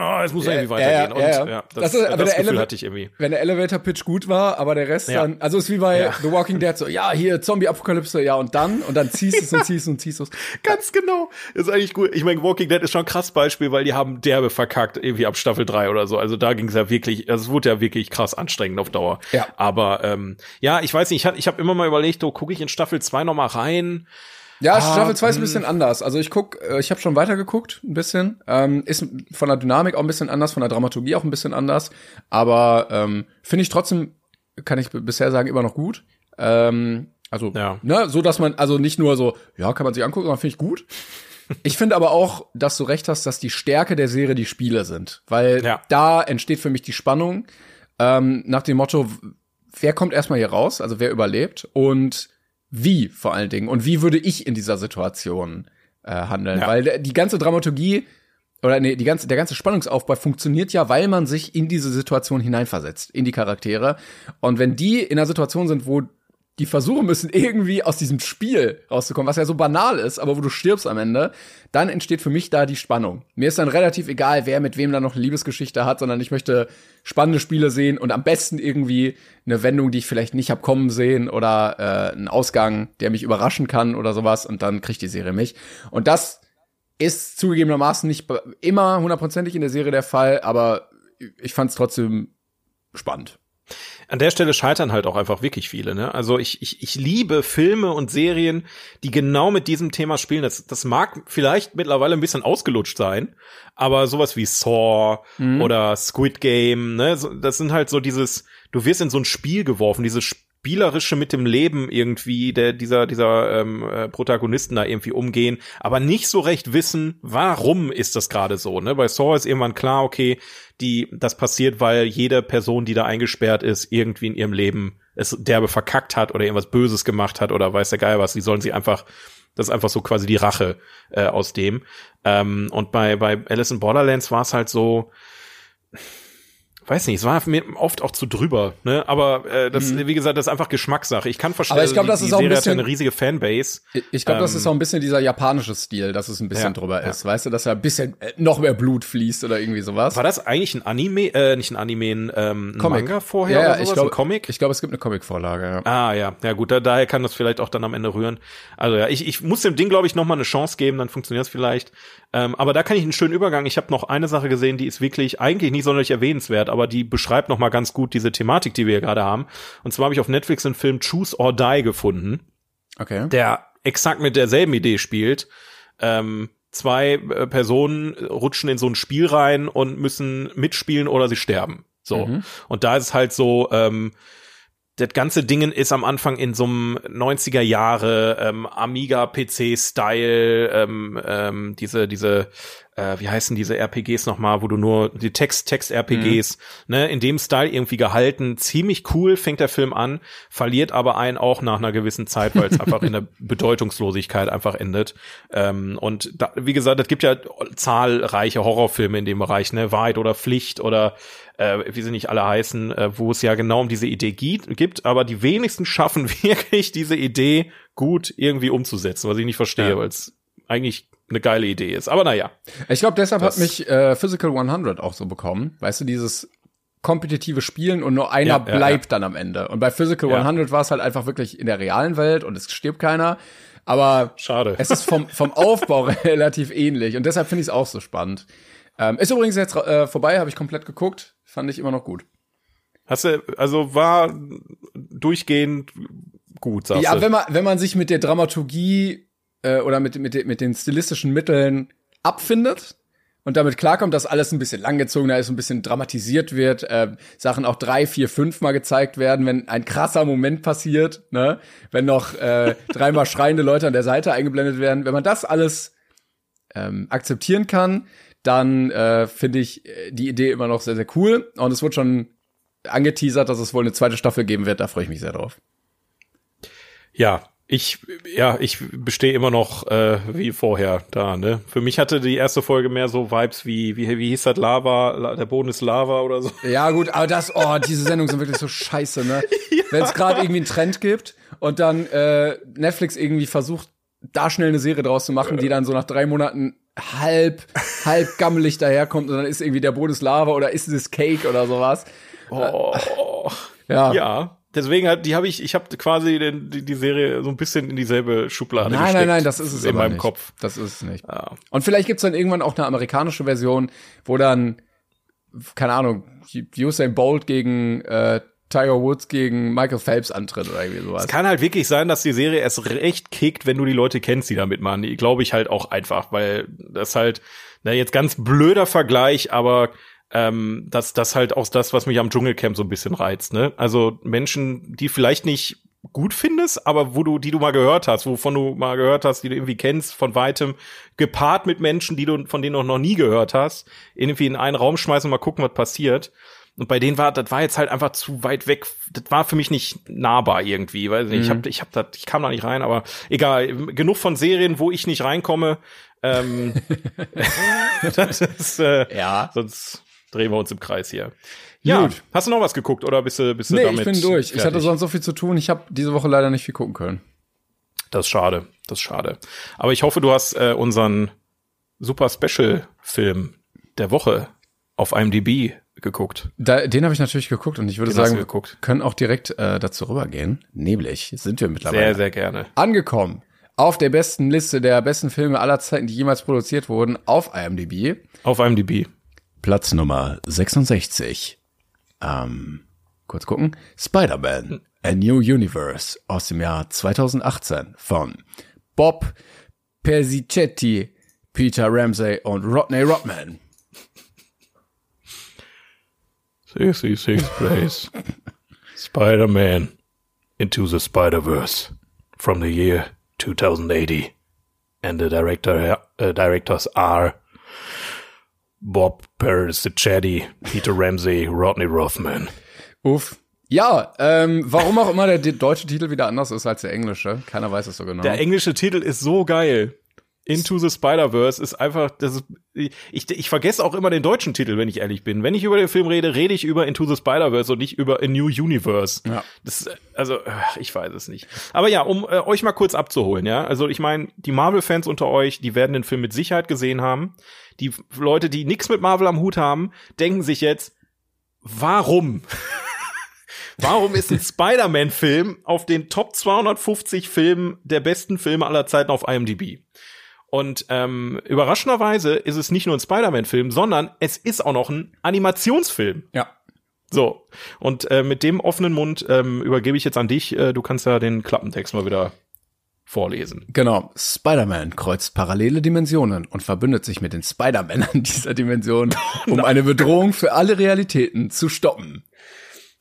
oh, es muss ja, irgendwie weitergehen. Ja, ja, und ja, das, das, ist, das Gefühl hatte ich irgendwie. Wenn der Elevator Pitch gut war, aber der Rest dann, also ist wie bei The Walking Dead so, ja, hier Zombie-Apokalypse, ja und dann und dann ziehst du es und ziehst es und ziehst es. Ganz genau. ist eigentlich gut. Ich meine, Walking Dead ist schon ein krass Beispiel, weil die haben derbe verkackt irgendwie ab Staffel 3 oder so. Also da ging es ja wirklich, also es wurde ja wirklich krass anstrengend auf Dauer. Ja. Aber ähm, ja, ich weiß nicht, ich habe ich hab immer mal überlegt, oh, gucke ich in Staffel 2 noch mal rein? Ja, ah, Staffel 2 ist ein hm. bisschen anders. Also ich guck, äh, ich habe schon weitergeguckt, ein bisschen. Ähm, ist von der Dynamik auch ein bisschen anders, von der Dramaturgie auch ein bisschen anders. Aber ähm, finde ich trotzdem, kann ich bisher sagen, immer noch gut. Ähm, also, ja. ne, so dass man, also nicht nur so, ja, kann man sich angucken, sondern finde ich gut. Ich finde aber auch, dass du recht hast, dass die Stärke der Serie die Spiele sind. Weil ja. da entsteht für mich die Spannung ähm, nach dem Motto, wer kommt erstmal hier raus, also wer überlebt und wie vor allen Dingen und wie würde ich in dieser Situation äh, handeln, ja. weil die ganze Dramaturgie oder nee, die ganze, der ganze Spannungsaufbau funktioniert ja, weil man sich in diese Situation hineinversetzt, in die Charaktere. Und wenn die in einer Situation sind, wo die versuchen müssen, irgendwie aus diesem Spiel rauszukommen, was ja so banal ist, aber wo du stirbst am Ende, dann entsteht für mich da die Spannung. Mir ist dann relativ egal, wer mit wem da noch eine Liebesgeschichte hat, sondern ich möchte spannende Spiele sehen und am besten irgendwie eine Wendung, die ich vielleicht nicht hab kommen sehen oder äh, einen Ausgang, der mich überraschen kann oder sowas und dann kriegt die Serie mich. Und das ist zugegebenermaßen nicht immer hundertprozentig in der Serie der Fall, aber ich fand es trotzdem spannend an der Stelle scheitern halt auch einfach wirklich viele. Ne? Also ich, ich, ich liebe Filme und Serien, die genau mit diesem Thema spielen. Das, das mag vielleicht mittlerweile ein bisschen ausgelutscht sein, aber sowas wie Saw mhm. oder Squid Game, ne, das sind halt so dieses, du wirst in so ein Spiel geworfen, dieses spielerische mit dem Leben irgendwie der dieser dieser ähm, äh, Protagonisten da irgendwie umgehen, aber nicht so recht wissen, warum ist das gerade so. Ne? Bei Saw ist irgendwann klar, okay, die das passiert, weil jede Person, die da eingesperrt ist, irgendwie in ihrem Leben es derbe verkackt hat oder irgendwas Böses gemacht hat oder weiß der Geier was. Die sollen sie einfach, das ist einfach so quasi die Rache äh, aus dem. Ähm, und bei, bei Alice in Borderlands war es halt so, weiß nicht, es war mir oft auch zu drüber, ne? Aber äh, das, mhm. wie gesagt, das ist einfach Geschmackssache. Ich kann verstehen, Aber ich glaube, das die, ist auch ein Serie bisschen, eine riesige Fanbase. Ich glaube, das Ähm, ist auch ein bisschen dieser japanische Stil, dass es ein bisschen Ja, drüber ja. ist, weißt du, dass da ein bisschen äh, noch mehr Blut fließt oder irgendwie sowas. War das eigentlich ein Anime, äh, nicht ein Anime, ein, ähm, Comic. Manga vorher ja, oder sowas? ich glaube, ein Comic? Ich glaube, es gibt eine Comicvorlage. Ja. Ah ja, ja gut, da, daher kann das vielleicht auch dann am Ende rühren. Also ja, ich, ich muss dem Ding, glaube ich, noch mal eine Chance geben, dann funktioniert es vielleicht. Ähm, aber da kann ich einen schönen Übergang. Ich habe noch eine Sache gesehen, die ist wirklich eigentlich nicht sonderlich erwähnenswert, aber die beschreibt noch mal ganz gut diese Thematik, die wir hier gerade haben. Und zwar habe ich auf Netflix den Film Choose or Die gefunden Okay. der exakt mit derselben Idee spielt. Ähm, zwei äh, Personen rutschen in so ein Spiel rein und müssen mitspielen oder sie sterben. So. Und da ist es halt so, ähm, das ganze Ding ist am Anfang in so einem 90er Jahre ähm, Amiga PC Style ähm, ähm, diese diese äh, wie heißen diese RPGs nochmal, wo du nur die Text Text RPGs ne in dem Style irgendwie gehalten, ziemlich cool fängt der Film an, verliert aber einen auch nach einer gewissen Zeit, weil es einfach in der Bedeutungslosigkeit einfach endet. Ähm, und da, wie gesagt, es gibt ja zahlreiche Horrorfilme in dem Bereich, ne Wahrheit oder Pflicht oder äh, wie sie nicht alle heißen, äh, wo es ja genau um diese Idee gibt, gibt, aber die wenigsten schaffen wirklich diese Idee gut irgendwie umzusetzen, was ich nicht verstehe, Ja. weil es eigentlich eine geile Idee ist. Aber naja, Ich glaube, deshalb hat mich äh, Physical 100 auch so bekommen. Weißt du, dieses kompetitive Spielen und nur einer Ja, ja, bleibt dann am Ende. Und bei Physical Ja. 100 war es halt einfach wirklich in der realen Welt und es stirbt keiner. Aber schade. es ist vom, vom Aufbau relativ ähnlich und deshalb finde ich es auch so spannend. Ähm, ist übrigens jetzt äh, vorbei, habe ich komplett geguckt, fand ich immer noch gut. Hast du, also war durchgehend gut, sagst Ja, du? wenn man, wenn man sich mit der Dramaturgie äh, oder mit, mit, mit den stilistischen Mitteln abfindet und damit klarkommt, dass alles ein bisschen langgezogener ist, ein bisschen dramatisiert wird, äh, Sachen auch drei, vier, fünf Mal gezeigt werden, wenn ein krasser Moment passiert, ne, wenn noch äh, dreimal schreiende Leute an der Seite eingeblendet werden, wenn man das alles ähm, akzeptieren kann, dann äh, finde ich äh, die Idee immer noch sehr, sehr cool. Und es wurde schon angeteasert, dass es wohl eine zweite Staffel geben wird. Da freue ich mich sehr drauf. Ja, ich, ja, ich bestehe immer noch äh, wie vorher da, ne? Für mich hatte die erste Folge mehr so Vibes wie, wie, wie hieß das, Lava, La- der Boden ist Lava oder so. Ja, gut, aber das, oh, diese Sendungen sind wirklich so scheiße, ne? Wenn es gerade irgendwie einen Trend gibt und dann äh, Netflix irgendwie versucht, da schnell eine Serie draus zu machen, die dann so nach drei Monaten halb, halb gammelig daherkommt und dann ist irgendwie der Boden ist Lava oder ist es Cake oder sowas. Oh, Ja. ja. Deswegen hat, die habe ich, ich habe quasi den, die, die Serie so ein bisschen in dieselbe Schublade Nein, gesteckt. nein, nein, das ist es in meinem nicht. Kopf. Das ist es nicht. Ja. Und vielleicht gibt's dann irgendwann auch eine amerikanische Version, wo dann, keine Ahnung, Usain Bolt gegen äh, Tiger Woods gegen Michael Phelps antritt oder irgendwie sowas. Es kann halt wirklich sein, dass die Serie erst recht kickt, wenn du die Leute kennst, die da mitmachen. Die Glaube ich halt auch einfach, weil das halt, na jetzt ganz blöder Vergleich, aber ähm, das, das halt auch das, was mich am Dschungelcamp so ein bisschen reizt. Ne? Also Menschen, die vielleicht nicht gut findest, aber wo du, die du mal gehört hast, wovon du mal gehört hast, die du irgendwie kennst von weitem, gepaart mit Menschen, die du, von denen du noch nie gehört hast, irgendwie in einen Raum schmeißen und mal gucken, was passiert. Und bei denen war, das war jetzt halt einfach zu weit weg. Das war für mich nicht nahbar irgendwie, weil ich habe, ich habe das, ich kam da nicht rein, aber egal. Genug von Serien, wo ich nicht reinkomme. Ähm, das ist, äh, Ja. Sonst drehen wir uns im Kreis hier. Ja, Gut. hast du noch was geguckt oder bist du, bist du Nee, damit ich bin durch. Ich hatte fertig? sonst so viel zu tun. Ich habe diese Woche leider nicht viel gucken können. Das ist schade, das ist schade. Aber ich hoffe, du hast äh, unseren super Special-Film der Woche auf IMDb geguckt. Da, den habe ich natürlich geguckt und ich würde Den sagen, wir können auch direkt äh, dazu rübergehen. Nämlich sind wir mittlerweile Sehr, sehr gerne. angekommen auf der besten Liste der besten Filme aller Zeiten, die jemals produziert wurden, auf IMDb. Auf IMDb. Platz Nummer 66. Ähm, kurz gucken. Spider-Man, A New Universe aus dem Jahr 2018 von Bob Persichetti, Peter Ramsey und Rodney Rodman. 66 place. Spider-Man into the Spider-Verse from the year 2080. And the director, uh, directors are Bob Persichetti, Peter Ramsey, Rodney Rothman. Uff. Ja, ähm, warum auch immer der deutsche Titel wieder anders ist als der englische. Keiner weiß es so genau. Der englische Titel ist so geil. Into the Spider-Verse ist einfach, das ist, ich, ich vergesse auch immer den deutschen Titel, wenn ich ehrlich bin. Wenn ich über den Film rede, rede ich über Into the Spider-Verse und nicht über A New Universe. Ja. Das, also, ich weiß es nicht. Aber ja, um äh, euch mal kurz abzuholen, ja. Also ich meine, die Marvel-Fans unter euch, die werden den Film mit Sicherheit gesehen haben. Die Leute, die nichts mit Marvel am Hut haben, denken sich jetzt, warum? Warum ist ein Spider-Man-Film auf den Top 250 Filmen der besten Filme aller Zeiten auf IMDb? Und ähm, überraschenderweise ist es nicht nur ein Spider-Man-Film, sondern es ist auch noch ein Animationsfilm. Ja. So, und äh, mit dem offenen Mund ähm, übergebe ich jetzt an dich. Äh, du kannst ja den Klappentext mal wieder vorlesen. Genau. Spider-Man kreuzt parallele Dimensionen und verbündet sich mit den Spider-Männern dieser Dimension, um eine Bedrohung für alle Realitäten zu stoppen.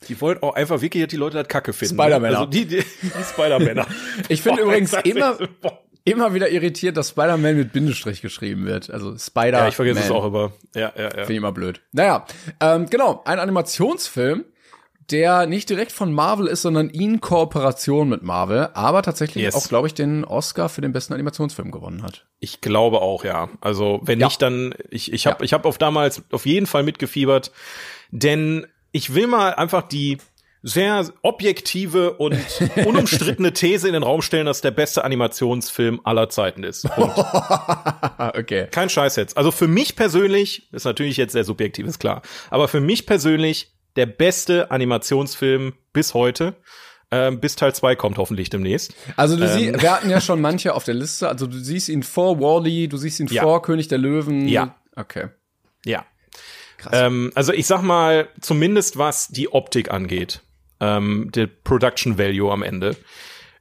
Die wollen auch einfach wirklich die Leute das Kacke finden. Spider-Männer. Also die, die, die Spider-Männer. ich finde übrigens immer, immer wieder irritiert, dass Spider-Man mit Bindestrich geschrieben wird. Also Spider. Ja, ich vergesse es auch immer. Ja, ja, ja. Finde ich immer blöd. Naja, ähm, genau, ein Animationsfilm, der nicht direkt von Marvel ist, sondern in Kooperation mit Marvel, aber tatsächlich yes. auch, glaube ich, den Oscar für den besten Animationsfilm gewonnen hat. Ich glaube auch, ja. Also wenn ja. nicht, dann ich ich habe ja. ich habe auf damals auf jeden Fall mitgefiebert, denn ich will mal einfach die sehr objektive und unumstrittene These in den Raum stellen, dass der beste Animationsfilm aller Zeiten ist. okay. Kein Scheiß jetzt. Also für mich persönlich, ist natürlich jetzt sehr subjektiv, ist klar, aber für mich persönlich der beste Animationsfilm bis heute. Ähm, bis Teil 2 kommt hoffentlich demnächst. Also du ähm. siehst, wir hatten ja schon manche auf der Liste. Also du siehst ihn vor Wally, du siehst ihn ja. vor König der Löwen. Ja. Okay. Ja. Krass. Ähm, also ich sag mal, zumindest was die Optik angeht ähm, der Production Value am Ende,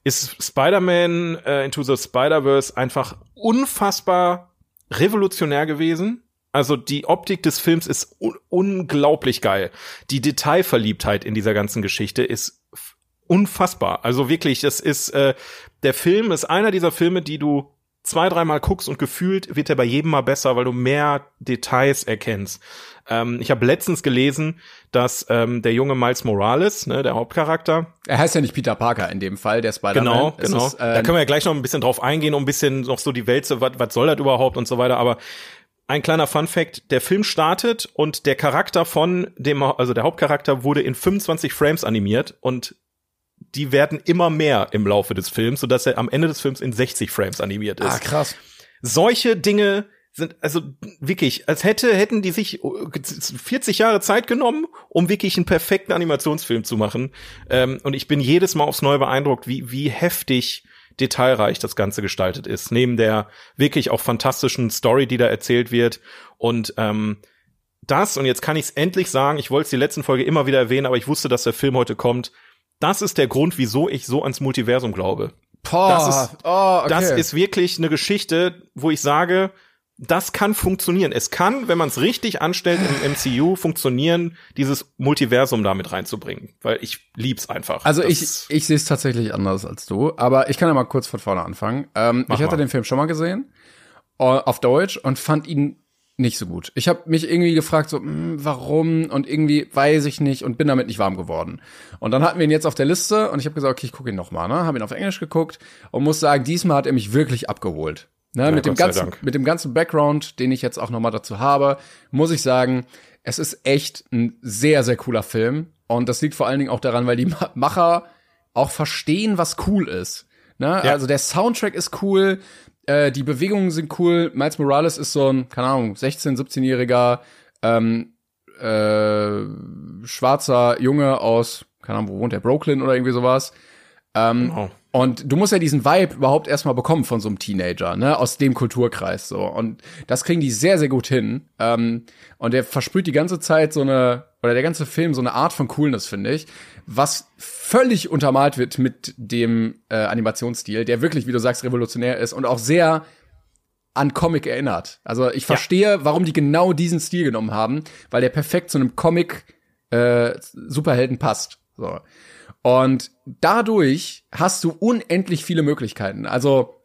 ist Spider-Man äh, Into the Spider-Verse einfach unfassbar revolutionär gewesen. Also die Optik des Films ist un unglaublich geil. Die Detailverliebtheit in dieser ganzen Geschichte ist unfassbar. Also wirklich, das ist äh, der Film ist einer dieser Filme, die du zwei, dreimal guckst und gefühlt wird er bei jedem Mal besser, weil du mehr Details erkennst. Ähm, ich habe letztens gelesen, dass ähm, der junge Miles Morales, ne, der Hauptcharakter. Er heißt ja nicht Peter Parker in dem Fall, der Spider-Man. Genau, genau. Ist, äh, da können wir ja gleich noch ein bisschen drauf eingehen, um ein bisschen noch so die Welt, so, was, was soll das überhaupt und so weiter. Aber ein kleiner Fun Fact, der Film startet und der Charakter von dem, also der Hauptcharakter wurde in 25 Frames animiert und die werden immer mehr im Laufe des Films, sodass er am Ende des Films in 60 Frames animiert ist. Ah, krass. Solche Dinge sind also wirklich, als hätte hätten die sich 40 Jahre Zeit genommen, um wirklich einen perfekten Animationsfilm zu machen. Ähm, und ich bin jedes Mal aufs Neue beeindruckt, wie wie heftig detailreich das Ganze gestaltet ist. Neben der wirklich auch fantastischen Story, die da erzählt wird und ähm, das, und jetzt kann ich es endlich sagen, ich wollte es die letzten Folge immer wieder erwähnen, aber ich wusste, dass der Film heute kommt. Das ist der Grund, wieso ich so ans Multiversum glaube. Boah, das ist, oh, okay. das ist wirklich eine Geschichte, wo ich sage, das kann funktionieren. Es kann, wenn man es richtig anstellt im MCU, funktionieren, dieses Multiversum damit reinzubringen. Weil ich lieb's einfach. Also das ich, ich sehe es tatsächlich anders als du, aber ich kann ja mal kurz von vorne anfangen. Ähm, ich hatte mal. den Film schon mal gesehen, äh, auf Deutsch, und fand ihn nicht so gut. Ich habe mich irgendwie gefragt, so, mh, hm, warum und irgendwie weiß ich nicht und bin damit nicht warm geworden. Und dann hatten wir ihn jetzt auf der Liste und ich habe gesagt, okay, ich gucke ihn noch mal, ne? Habe ihn auf Englisch geguckt und muss sagen, diesmal hat er mich wirklich abgeholt. Ne, ja, mit, dem ganzen, mit dem ganzen Background, den ich jetzt auch nochmal dazu habe, muss ich sagen, es ist echt ein sehr, sehr cooler Film. Und das liegt vor allen Dingen auch daran, weil die Macher auch verstehen, was cool ist. Ne? Ja. Also der Soundtrack ist cool, äh, die Bewegungen sind cool. Miles Morales ist so ein, keine Ahnung, 16-, 17-jähriger ähm, äh, schwarzer Junge aus, keine Ahnung, wo wohnt der, Brooklyn oder irgendwie sowas. Ähm, oh. Und du musst ja diesen Vibe überhaupt erstmal bekommen von so einem Teenager, ne, aus dem Kulturkreis so. Und das kriegen die sehr, sehr gut hin. Ähm, und der versprüht die ganze Zeit so eine, oder der ganze Film so eine Art von Coolness, finde ich, was völlig untermalt wird mit dem äh, Animationsstil, der wirklich, wie du sagst, revolutionär ist und auch sehr an Comic erinnert. Also ich verstehe, ja. warum die genau diesen Stil genommen haben, weil der perfekt zu einem Comic äh, Superhelden passt. So. Und dadurch hast du unendlich viele Möglichkeiten. Also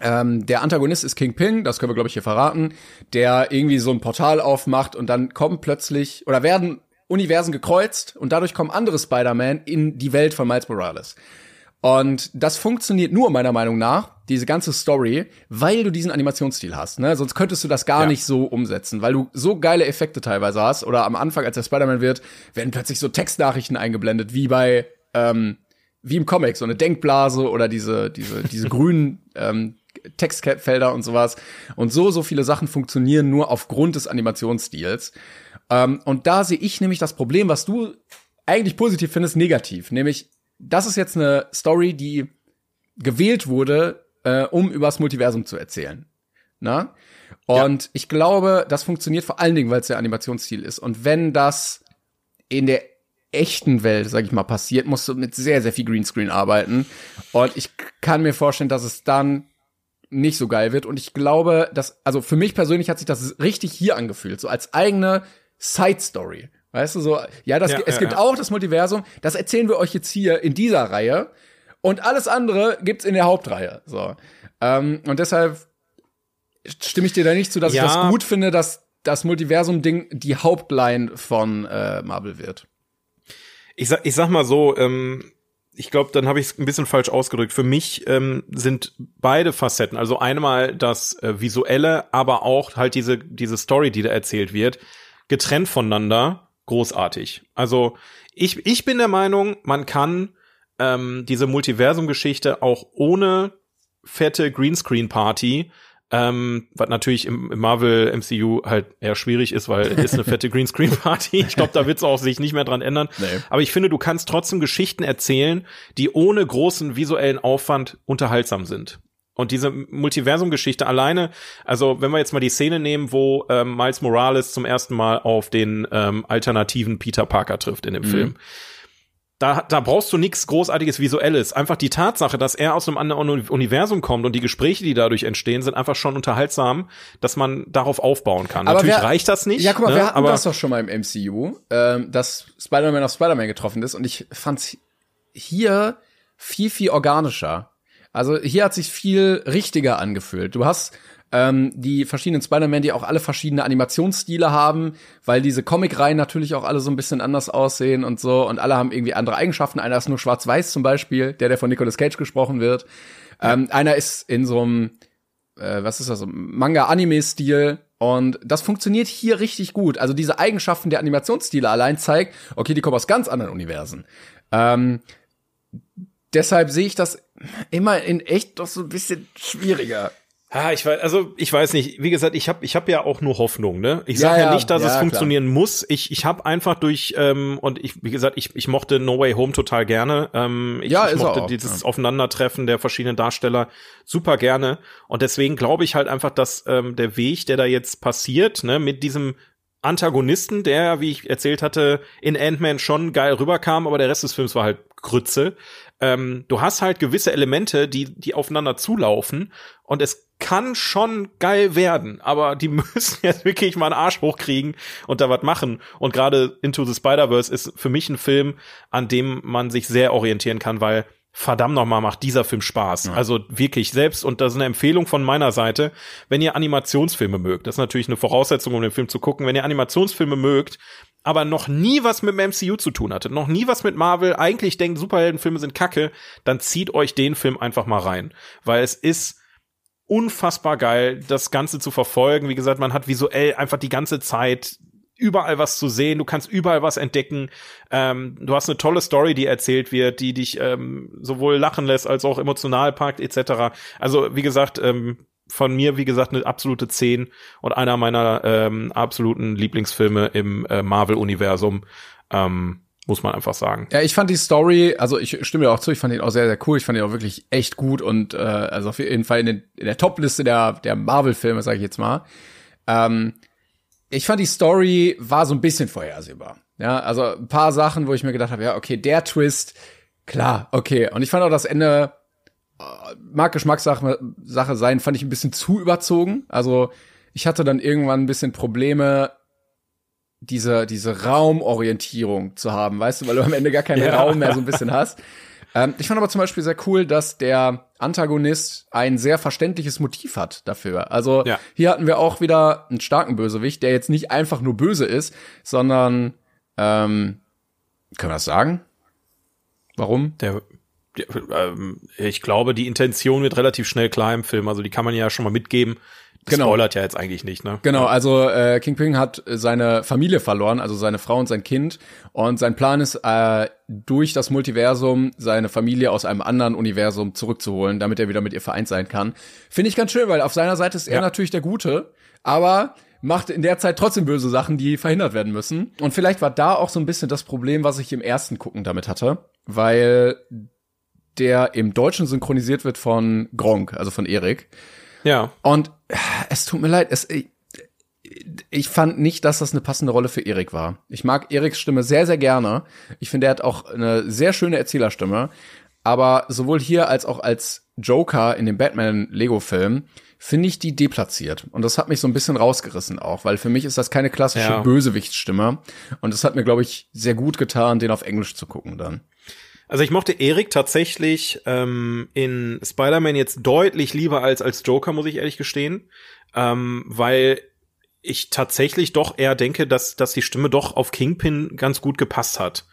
ähm, der Antagonist ist Kingpin, das können wir glaube ich hier verraten, der irgendwie so ein Portal aufmacht und dann kommen plötzlich oder werden Universen gekreuzt und dadurch kommen andere Spider-Man in die Welt von Miles Morales. Und das funktioniert nur meiner Meinung nach, diese ganze Story, weil du diesen Animationsstil hast. Ne? Sonst könntest du das gar ja. nicht so umsetzen, weil du so geile Effekte teilweise hast. Oder am Anfang, als der Spider-Man wird, werden plötzlich so Textnachrichten eingeblendet, wie bei ähm, wie im Comic, so eine Denkblase oder diese diese diese grünen ähm, Textfelder und sowas. Und so so viele Sachen funktionieren nur aufgrund des Animationsstils. Ähm, und da sehe ich nämlich das Problem, was du eigentlich positiv findest, negativ, nämlich das ist jetzt eine Story, die gewählt wurde, äh, um übers Multiversum zu erzählen. Na? Und ja. ich glaube, das funktioniert vor allen Dingen, weil es der Animationsstil ist. Und wenn das in der echten Welt, sag ich mal, passiert, musst du mit sehr, sehr viel Greenscreen arbeiten. Und ich kann mir vorstellen, dass es dann nicht so geil wird. Und ich glaube, dass, also für mich persönlich hat sich das richtig hier angefühlt, so als eigene Side Story. Weißt du, so, ja, das, ja, es ja, gibt ja. auch das Multiversum, das erzählen wir euch jetzt hier in dieser Reihe. Und alles andere gibt's in der Hauptreihe. So. Ähm, und deshalb stimme ich dir da nicht zu, dass ich das gut finde, dass das Multiversum-Ding die Hauptline von äh, Marvel wird. Ich sag, ich sag mal so, ähm, ich glaube, dann habe ich es ein bisschen falsch ausgedrückt. Für mich ähm, sind beide Facetten, also einmal das äh, visuelle, aber auch halt diese diese Story, die da erzählt wird, getrennt voneinander großartig. Also ich, ich bin der Meinung, man kann ähm, diese Multiversum-Geschichte auch ohne fette Greenscreen-Party ähm, was natürlich im, im, Marvel MCU halt eher schwierig ist, weil es ist eine fette Greenscreen Party. Ich glaube, da wird es auch sich nicht mehr dran ändern. Nee. Aber ich finde, du kannst trotzdem Geschichten erzählen, die ohne großen visuellen Aufwand unterhaltsam sind. Und diese Multiversum-Geschichte alleine, also wenn wir jetzt mal die Szene nehmen, wo ähm, Miles Morales zum ersten Mal auf den ähm, alternativen Peter Parker trifft in dem mhm. Film. Da, da brauchst du nichts großartiges Visuelles. Einfach die Tatsache, dass er aus einem anderen Universum kommt und die Gespräche, die dadurch entstehen, sind einfach schon unterhaltsam, dass man darauf aufbauen kann. Aber Natürlich wer, reicht das nicht. Ja, guck mal, ne? wir hatten aber das doch schon mal im MCU, ähm, dass Spider-Man auf Spider-Man getroffen ist und ich fand's hier viel, viel organischer. Also hier hat sich viel richtiger angefühlt. Du hast ähm, die verschiedenen Spider-Man, die auch alle verschiedene Animationsstile haben, weil diese Comic-Reihen natürlich auch alle so ein bisschen anders aussehen und so und alle haben irgendwie andere Eigenschaften. Einer ist nur schwarz-weiß zum Beispiel, der, der von Nicolas Cage gesprochen wird. Ähm, einer ist in so einem, äh, was ist das, Manga-Anime-Stil und das funktioniert hier richtig gut. Also diese Eigenschaften der Animationsstile allein zeigt, okay, die kommen aus ganz anderen Universen. Ähm, deshalb sehe ich das immer in echt doch so ein bisschen schwieriger. Ah, ich weiß, also ich weiß nicht. Wie gesagt, ich habe ich hab ja auch nur Hoffnung, ne? Ich sage ja, ja, nicht, dass ja, es funktionieren klar. muss. Ich ich habe einfach durch ähm, und ich wie gesagt, ich ich mochte No Way Home total gerne. Ähm, ich, ja, ich mochte auch, dieses Aufeinandertreffen der verschiedenen Darsteller super gerne und deswegen glaube ich halt einfach, dass ähm, der Weg, der da jetzt passiert, ne, mit diesem Antagonisten, der, wie ich erzählt hatte, in Ant-Man schon geil rüberkam, aber der Rest des Films war halt Grütze. Ähm, du hast halt gewisse Elemente, die, die aufeinander zulaufen und es kann schon geil werden, aber die müssen jetzt wirklich mal einen Arsch hochkriegen und da was machen. Und gerade Into the Spider-Verse ist für mich ein Film, an dem man sich sehr orientieren kann, weil verdammt nochmal macht dieser Film Spaß. Ja. Also wirklich selbst, und das ist eine Empfehlung von meiner Seite, wenn ihr Animationsfilme mögt, das ist natürlich eine Voraussetzung, um den Film zu gucken, wenn ihr Animationsfilme mögt, aber noch nie was mit dem MCU zu tun hattet, noch nie was mit Marvel, eigentlich denkt, Superheldenfilme sind kacke, dann zieht euch den Film einfach mal rein. Weil es ist unfassbar geil, das Ganze zu verfolgen. Wie gesagt, man hat visuell einfach die ganze Zeit überall was zu sehen, du kannst überall was entdecken. Ähm, du hast eine tolle Story, die erzählt wird, die dich ähm, sowohl lachen lässt als auch emotional packt, etc. Also wie gesagt, ähm, von mir, wie gesagt, eine absolute 10 und einer meiner ähm, absoluten Lieblingsfilme im äh, Marvel-Universum. Ähm, muss man einfach sagen. Ja, ich fand die Story, also ich stimme dir auch zu, ich fand ihn auch sehr, sehr cool. Ich fand ihn auch wirklich echt gut und äh, also auf jeden Fall in, den, in der Top-Liste der, der Marvel-Filme, sage ich jetzt mal. Ähm, ich fand die Story war so ein bisschen vorhersehbar. Ja, also ein paar Sachen, wo ich mir gedacht habe, ja, okay, der Twist, klar, okay. Und ich fand auch das Ende mag Geschmackssache Sache sein, fand ich ein bisschen zu überzogen. Also ich hatte dann irgendwann ein bisschen Probleme, diese, diese Raumorientierung zu haben, weißt du, weil du am Ende gar keinen ja. Raum mehr so ein bisschen hast. Ähm, ich fand aber zum Beispiel sehr cool, dass der Antagonist ein sehr verständliches Motiv hat dafür. Also ja. hier hatten wir auch wieder einen starken Bösewicht, der jetzt nicht einfach nur böse ist, sondern Ähm, können wir das sagen? Warum? Der, ich glaube, die Intention wird relativ schnell klar im Film. Also die kann man ja schon mal mitgeben. Das genau. spoilert ja jetzt eigentlich nicht, ne? Genau, also äh, Kingpin hat seine Familie verloren, also seine Frau und sein Kind. Und sein Plan ist, äh, durch das Multiversum seine Familie aus einem anderen Universum zurückzuholen, damit er wieder mit ihr vereint sein kann. Finde ich ganz schön, weil auf seiner Seite ist er ja. natürlich der Gute, aber macht in der Zeit trotzdem böse Sachen, die verhindert werden müssen. Und vielleicht war da auch so ein bisschen das Problem, was ich im ersten Gucken damit hatte, weil der im Deutschen synchronisiert wird von Gronk, also von Erik. Ja. Und äh, es tut mir leid, es, ich, ich fand nicht, dass das eine passende Rolle für Erik war. Ich mag Eriks Stimme sehr, sehr gerne. Ich finde, er hat auch eine sehr schöne Erzählerstimme. Aber sowohl hier als auch als Joker in dem Batman-Lego-Film finde ich die deplatziert. Und das hat mich so ein bisschen rausgerissen auch, weil für mich ist das keine klassische ja. Bösewichtsstimme. Und das hat mir, glaube ich, sehr gut getan, den auf Englisch zu gucken dann. Also ich mochte Erik tatsächlich ähm, in Spider-Man jetzt deutlich lieber als als Joker, muss ich ehrlich gestehen, ähm, weil ich tatsächlich doch eher denke, dass dass die Stimme doch auf Kingpin ganz gut gepasst hat.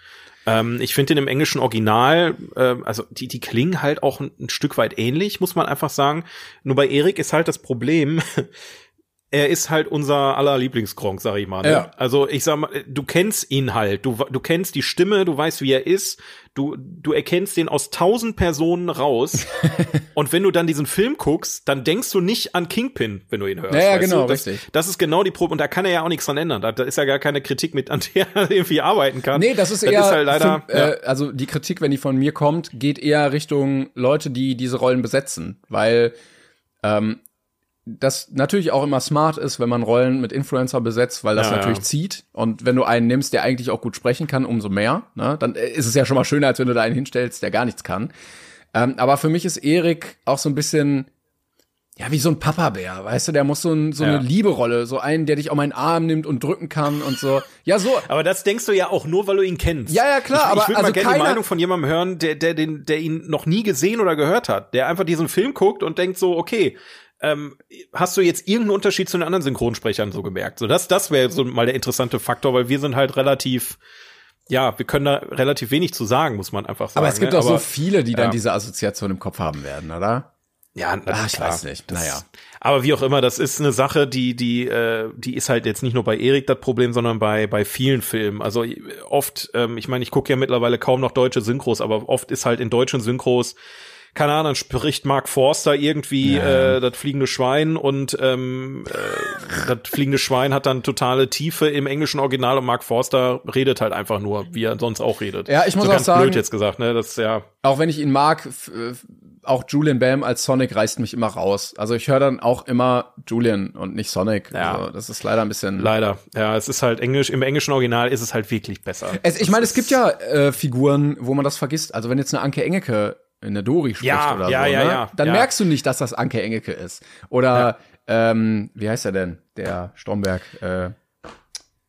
Ähm, ich finde den im englischen Original, äh, also die die klingen halt auch ein, ein Stück weit ähnlich, muss man einfach sagen. Nur bei Erik ist halt das Problem. er ist halt unser aller Lieblingskronk, sag ich mal. Ne? Ja. Also ich sag mal, du kennst ihn halt, du, du kennst die Stimme, du weißt, wie er ist, du, du erkennst den aus tausend Personen raus. und wenn du dann diesen Film guckst, dann denkst du nicht an Kingpin, wenn du ihn hörst. Ja, ja genau, das, richtig. Das ist genau die Probe, und da kann er ja auch nichts dran ändern. Da, da ist ja gar keine Kritik mit, an der er irgendwie arbeiten kann. Nee, das ist das eher, ist halt leider, für, ja. äh, also die Kritik, wenn die von mir kommt, geht eher Richtung Leute, die diese Rollen besetzen, weil ähm, das natürlich auch immer smart ist, wenn man Rollen mit Influencer besetzt, weil das ja, natürlich ja. zieht. Und wenn du einen nimmst, der eigentlich auch gut sprechen kann, umso mehr. Ne? Dann ist es ja schon mal schöner, als wenn du da einen hinstellst, der gar nichts kann. Ähm, aber für mich ist Erik auch so ein bisschen, ja, wie so ein Papa-Bär, weißt du, der muss so, ein, so ja. eine Lieberolle, so einen, der dich auf meinen Arm nimmt und drücken kann und so. Ja, so. Aber das denkst du ja auch nur, weil du ihn kennst. Ja, ja, klar. Ich, aber ich würde also mal gerne die Meinung von jemandem hören, der, der, den, der ihn noch nie gesehen oder gehört hat, der einfach diesen Film guckt und denkt so, okay, ähm, hast du jetzt irgendeinen Unterschied zu den anderen Synchronsprechern so gemerkt? So, das, das wäre so mal der interessante Faktor, weil wir sind halt relativ, ja, wir können da relativ wenig zu sagen, muss man einfach sagen. Aber es gibt ne? auch so viele, die dann ja. diese Assoziation im Kopf haben werden, oder? Ja, Ach, ich klar. weiß nicht. Das, naja. Aber wie auch immer, das ist eine Sache, die, die, äh, die ist halt jetzt nicht nur bei Erik das Problem, sondern bei, bei vielen Filmen. Also oft, ähm, ich meine, ich gucke ja mittlerweile kaum noch deutsche Synchros, aber oft ist halt in deutschen Synchros keine Ahnung, spricht Mark Forster irgendwie ja. äh, das fliegende Schwein und ähm, äh, das fliegende Schwein hat dann totale Tiefe im englischen Original und Mark Forster redet halt einfach nur, wie er sonst auch redet. Ja, ich muss so auch sagen, blöd jetzt gesagt, ne, das ist ja auch wenn ich ihn mag, auch Julian Bam als Sonic reißt mich immer raus. Also ich höre dann auch immer Julian und nicht Sonic. Ja. Also das ist leider ein bisschen. Leider. Ja, es ist halt Englisch, im englischen Original ist es halt wirklich besser. Es, ich meine, es gibt ja äh, Figuren, wo man das vergisst. Also wenn jetzt eine Anke Engeke in der Dori spricht ja, oder ja, so, ja, ne? ja, dann ja. merkst du nicht, dass das Anke Engeke ist. Oder ähm, wie heißt er denn? Der Stromberg. Äh,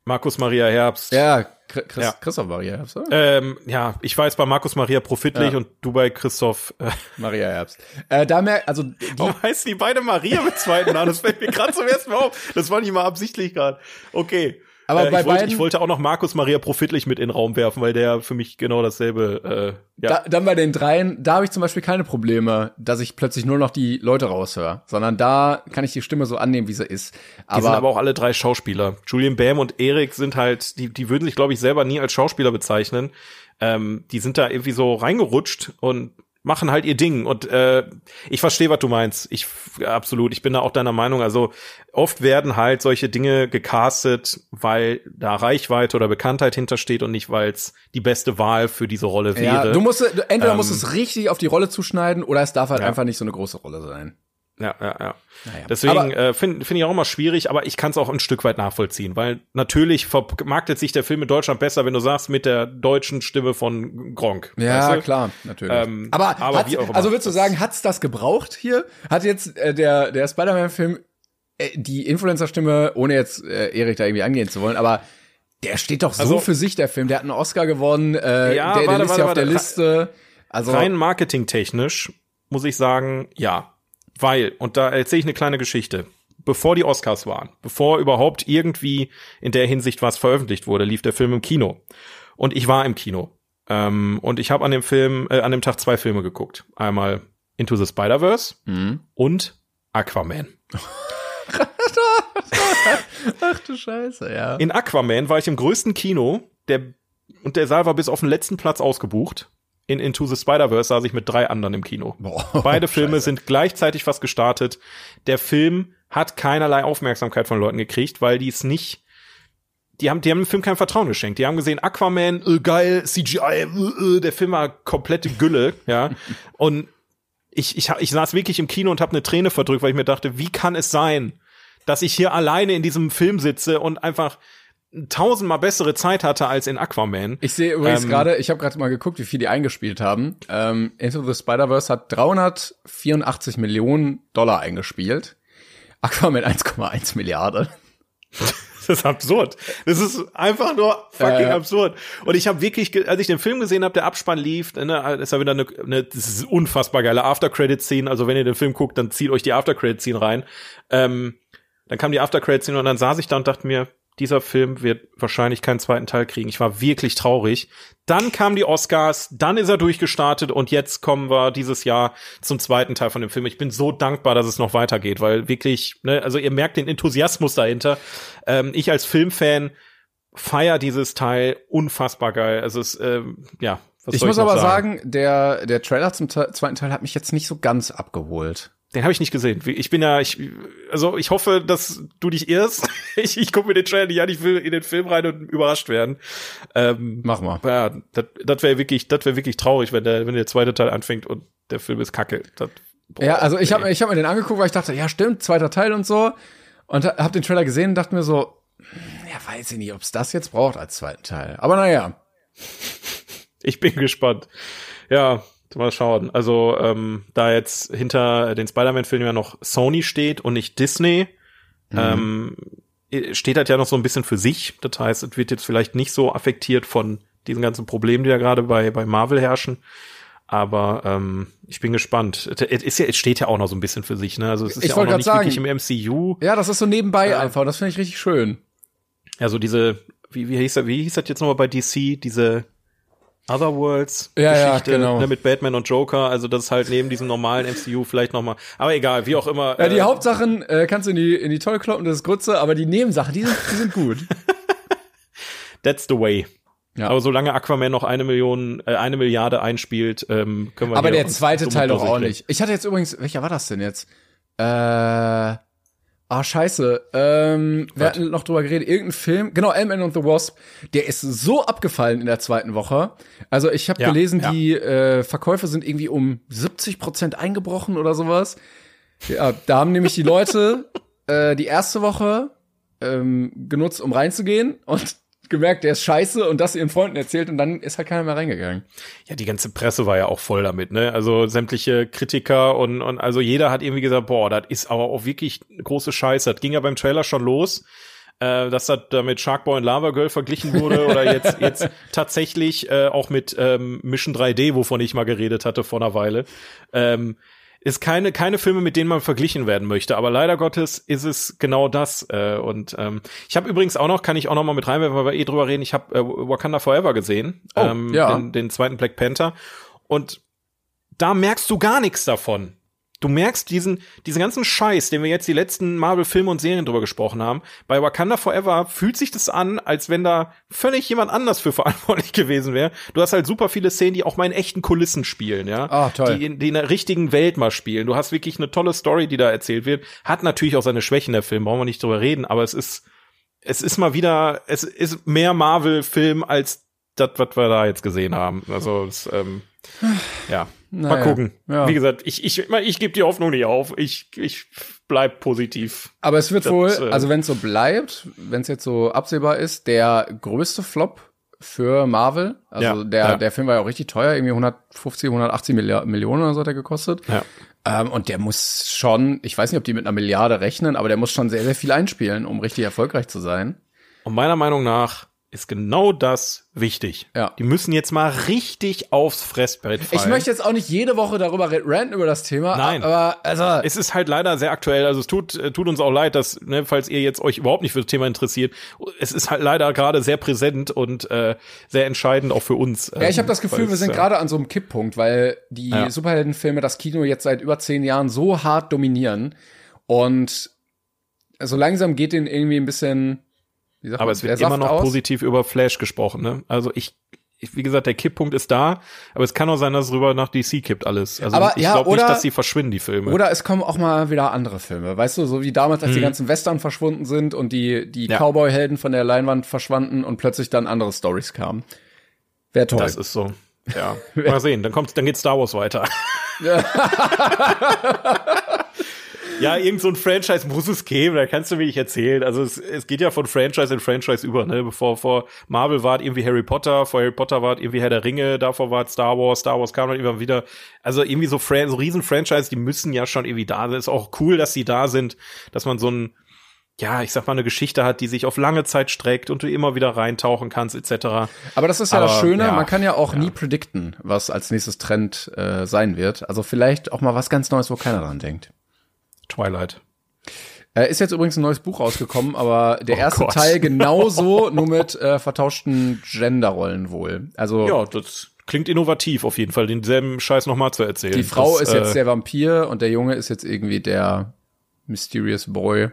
Markus Maria Herbst. Ja, Chris, ja. Christoph Maria Herbst, oder? Ähm, ja, ich weiß bei Markus Maria Profitlich ja. und du bei Christoph äh. Maria Herbst. Äh, da merkt, also die, Warum heißen die beide Maria mit zweiten Namen? Das fällt mir gerade zum ersten Mal auf. Das war nicht mal absichtlich gerade. Okay. Aber äh, bei ich, wollte, beiden, ich wollte auch noch Markus Maria Profitlich mit in den Raum werfen, weil der für mich genau dasselbe. Äh, ja. Da, dann bei den dreien, da habe ich zum Beispiel keine Probleme, dass ich plötzlich nur noch die Leute raushöre, sondern da kann ich die Stimme so annehmen, wie sie ist. Aber, die sind aber auch alle drei Schauspieler. Julian Bam und Erik sind halt, die, die würden sich, glaube ich, selber nie als Schauspieler bezeichnen. Ähm, die sind da irgendwie so reingerutscht und machen halt ihr Ding. Und äh, ich verstehe, was du meinst. Ich absolut, ich bin da auch deiner Meinung. Also oft werden halt solche Dinge gecastet, weil da Reichweite oder Bekanntheit hintersteht und nicht, weil es die beste Wahl für diese Rolle wäre. Ja, du musst entweder ähm, musst es richtig auf die Rolle zuschneiden oder es darf halt ja. einfach nicht so eine große Rolle sein. Ja, ja, ja. Naja. Deswegen äh, finde find ich auch immer schwierig, aber ich kann es auch ein Stück weit nachvollziehen, weil natürlich vermarktet sich der Film in Deutschland besser, wenn du sagst, mit der deutschen Stimme von Gronk. Ja, weißt du? klar, natürlich. Ähm, aber aber wie auch immer. also würdest du sagen, hat's das gebraucht hier? Hat jetzt äh, der der Spider-Man-Film äh, die Influencer-Stimme, ohne jetzt äh, Erik da irgendwie angehen zu wollen, aber der steht doch so also, für sich, der Film. Der hat einen Oscar gewonnen, äh, ja, der, der warte, ist warte, ja auf der warte. Liste. Also rein marketingtechnisch muss ich sagen, ja. Weil, und da erzähle ich eine kleine Geschichte. bevor die Oscars waren, bevor überhaupt irgendwie in der Hinsicht was veröffentlicht wurde, lief der Film im Kino. Und ich war im Kino. Ähm, und ich habe an dem Film, äh, an dem Tag zwei Filme geguckt. Einmal Into the Spider-Verse mhm. und Aquaman. Ach du Scheiße, ja. In Aquaman war ich im größten Kino, der und der Saal war bis auf den letzten Platz ausgebucht. In Into the Spider-Verse saß ich mit drei anderen im Kino. Boah, Beide Filme Scheiße. sind gleichzeitig fast gestartet. Der Film hat keinerlei Aufmerksamkeit von Leuten gekriegt, weil die es nicht die haben, die haben dem Film kein Vertrauen geschenkt. Die haben gesehen, Aquaman, äh, geil, CGI, äh, äh, der Film war komplette Gülle, ja. Und ich, ich, ich saß wirklich im Kino und habe eine Träne verdrückt, weil ich mir dachte, wie kann es sein, dass ich hier alleine in diesem Film sitze und einfach tausendmal bessere Zeit hatte als in Aquaman. Ich sehe übrigens ähm, gerade, ich habe gerade mal geguckt, wie viel die eingespielt haben. Ähm, Into the Spider-Verse hat 384 Millionen Dollar eingespielt. Aquaman 1,1 Milliarden. Das ist absurd. Das ist einfach nur fucking äh, absurd. Und ich habe wirklich, als ich den Film gesehen habe, der Abspann lief, ne, ist ja wieder eine, eine das ist unfassbar geile After-Credit-Scene. Also wenn ihr den Film guckt, dann zieht euch die After-Credit-Scene rein. Ähm, dann kam die After-Credit-Scene und dann saß ich da und dachte mir, dieser Film wird wahrscheinlich keinen zweiten Teil kriegen. Ich war wirklich traurig. Dann kamen die Oscars, dann ist er durchgestartet und jetzt kommen wir dieses Jahr zum zweiten Teil von dem Film. Ich bin so dankbar, dass es noch weitergeht, weil wirklich, ne, also ihr merkt den Enthusiasmus dahinter. Ähm, ich als Filmfan feier dieses Teil unfassbar geil. Also es, ähm, ja. Was ich muss ich aber sagen? sagen, der der Trailer zum zweiten Teil hat mich jetzt nicht so ganz abgeholt. Den habe ich nicht gesehen. Ich bin ja, ich, also ich hoffe, dass du dich irrst. ich ich gucke mir den Trailer nicht an, ich will in den Film rein und überrascht werden. Ähm, Mach mal. Ja, das, wäre wirklich, das wäre wirklich traurig, wenn der, wenn der zweite Teil anfängt und der Film ist kacke. Das, boah, ja, also ich habe ich hab mir den angeguckt, weil ich dachte, ja stimmt, zweiter Teil und so. Und habe den Trailer gesehen und dachte mir so, ja, weiß ich nicht, ob's das jetzt braucht als zweiten Teil. Aber naja. Ich bin gespannt. Ja, Mal schauen. Also, ähm, da jetzt hinter den Spider-Man-Filmen ja noch Sony steht und nicht Disney, mhm. ähm, steht halt ja noch so ein bisschen für sich. Das heißt, es wird jetzt vielleicht nicht so affektiert von diesen ganzen Problemen, die ja gerade bei, bei Marvel herrschen. Aber ähm, ich bin gespannt. Es, ist ja, es steht ja auch noch so ein bisschen für sich, ne? Also es ist ich ja auch noch nicht sagen, wirklich im MCU. Ja, das ist so nebenbei ja. einfach. Das finde ich richtig schön. Ja, so diese, wie, wie hieß das, wie hieß das jetzt nochmal bei DC? Diese Otherworlds ja, Geschichte ja, genau. ne, mit Batman und Joker, also das ist halt neben diesem normalen MCU vielleicht noch mal, aber egal, wie auch immer. Ja, die äh, Hauptsachen äh, kannst du in die in die Tolle kloppen, das ist Grütze, aber die Nebensachen, die sind, die sind gut. That's the way. Ja. Aber solange Aquaman noch eine Million, äh, eine Milliarde einspielt, ähm, können wir. Aber der zweite Teil doch auch nicht. Ich hatte jetzt übrigens, welcher war das denn jetzt? Äh, Ah, scheiße. Ähm, wir hatten noch drüber geredet. Irgendein Film, genau, Ant-Man and the Wasp, der ist so abgefallen in der zweiten Woche. Also ich habe ja, gelesen, ja. die äh, Verkäufe sind irgendwie um 70 Prozent eingebrochen oder sowas. Ja, da haben nämlich die Leute äh, die erste Woche ähm, genutzt, um reinzugehen und gemerkt, der ist scheiße und das ihren Freunden erzählt und dann ist halt keiner mehr reingegangen. Ja, die ganze Presse war ja auch voll damit, ne? Also sämtliche Kritiker und, und also jeder hat irgendwie gesagt, boah, das ist aber auch wirklich große Scheiße. Das ging ja beim Trailer schon los. Äh, dass das da mit Sharkboy und Lava Girl verglichen wurde oder jetzt jetzt tatsächlich äh, auch mit ähm, Mission 3D, wovon ich mal geredet hatte vor einer Weile. Ähm, ist keine keine Filme, mit denen man verglichen werden möchte. Aber leider Gottes ist es genau das. Äh, und ähm, ich habe übrigens auch noch, kann ich auch noch mal mit reinwerfen, weil wir eh drüber reden. Ich habe äh, Wakanda Forever gesehen, oh, ähm, ja. den, den zweiten Black Panther. Und da merkst du gar nichts davon. Du merkst diesen, diesen ganzen Scheiß, den wir jetzt die letzten Marvel-Filme und Serien drüber gesprochen haben. Bei Wakanda Forever fühlt sich das an, als wenn da völlig jemand anders für verantwortlich gewesen wäre. Du hast halt super viele Szenen, die auch mal in echten Kulissen spielen, ja. Ah, toll. Die in, die in der richtigen Welt mal spielen. Du hast wirklich eine tolle Story, die da erzählt wird. Hat natürlich auch seine Schwächen, der Film, brauchen wir nicht drüber reden, aber es ist, es ist mal wieder, es ist mehr Marvel-Film als das, was wir da jetzt gesehen haben. Also, es, ähm, ja. Naja, Mal gucken. Ja. Wie gesagt, ich, ich, ich, ich gebe die Hoffnung nicht auf. Ich, ich bleib positiv. Aber es wird das, wohl, äh, also wenn es so bleibt, wenn es jetzt so absehbar ist, der größte Flop für Marvel. Also ja, der, ja. der Film war ja auch richtig teuer, irgendwie 150, 180 Milliard Millionen oder so hat er gekostet. Ja. Ähm, und der muss schon, ich weiß nicht, ob die mit einer Milliarde rechnen, aber der muss schon sehr, sehr viel einspielen, um richtig erfolgreich zu sein. Und meiner Meinung nach ist genau das wichtig. Ja. Die müssen jetzt mal richtig aufs Fressbrett fallen. Ich möchte jetzt auch nicht jede Woche darüber ranten über das Thema. Nein. Aber, also. es ist halt leider sehr aktuell. Also es tut, äh, tut uns auch leid, dass, ne, falls ihr jetzt euch überhaupt nicht für das Thema interessiert, es ist halt leider gerade sehr präsent und äh, sehr entscheidend auch für uns. Ja, ich habe das Gefühl, wir sind äh, gerade an so einem Kipppunkt, weil die Ja. Superheldenfilme das Kino jetzt seit über zehn Jahren so hart dominieren und so langsam geht denen irgendwie ein bisschen, Aber man, es wird immer noch aus. positiv über Flash gesprochen. Ne? Also ich, ich, wie gesagt, der Kipppunkt ist da, aber es kann auch sein, dass es rüber nach DC kippt alles. Also Aber ich ja, glaube nicht, dass die verschwinden, die Filme. Oder es kommen auch mal wieder andere Filme, weißt du, so wie damals, als die Mhm. ganzen Western verschwunden sind und die, die Ja. Cowboy-Helden von der Leinwand verschwanden und plötzlich dann andere Stories kamen. Wäre toll. das ist so. Ja, mal sehen. Dann kommt, dann geht Star Wars weiter. ja, irgend so ein Franchise muss es geben. Da kannst du mir nicht erzählen. Also es, es geht ja von Franchise in Franchise über. Ne, bevor vor Marvel war es irgendwie Harry Potter, vor Harry Potter war es irgendwie Herr der Ringe, davor war es Star Wars, Star Wars kam dann immer wieder. Also irgendwie so, Fran so riesen Franchise, die müssen ja schon irgendwie da sein. Ist auch cool, dass sie da sind, dass man so ein ja, ich sag mal, eine Geschichte hat, die sich auf lange Zeit streckt und du immer wieder reintauchen kannst, etc. Aber das ist ja das Aber, Schöne, ja, man kann ja auch ja. nie predikten, was als nächstes Trend äh, sein wird. Also vielleicht auch mal was ganz Neues, wo keiner dran denkt. Twilight. Äh, ist jetzt übrigens ein neues Buch rausgekommen, aber der Oh erste Gott. Teil genauso, nur mit äh, vertauschten Genderrollen wohl. Also Ja, das klingt innovativ auf jeden Fall, denselben Scheiß nochmal zu erzählen. die Frau das, ist jetzt äh, der Vampir und der Junge ist jetzt irgendwie der Mysterious Boy,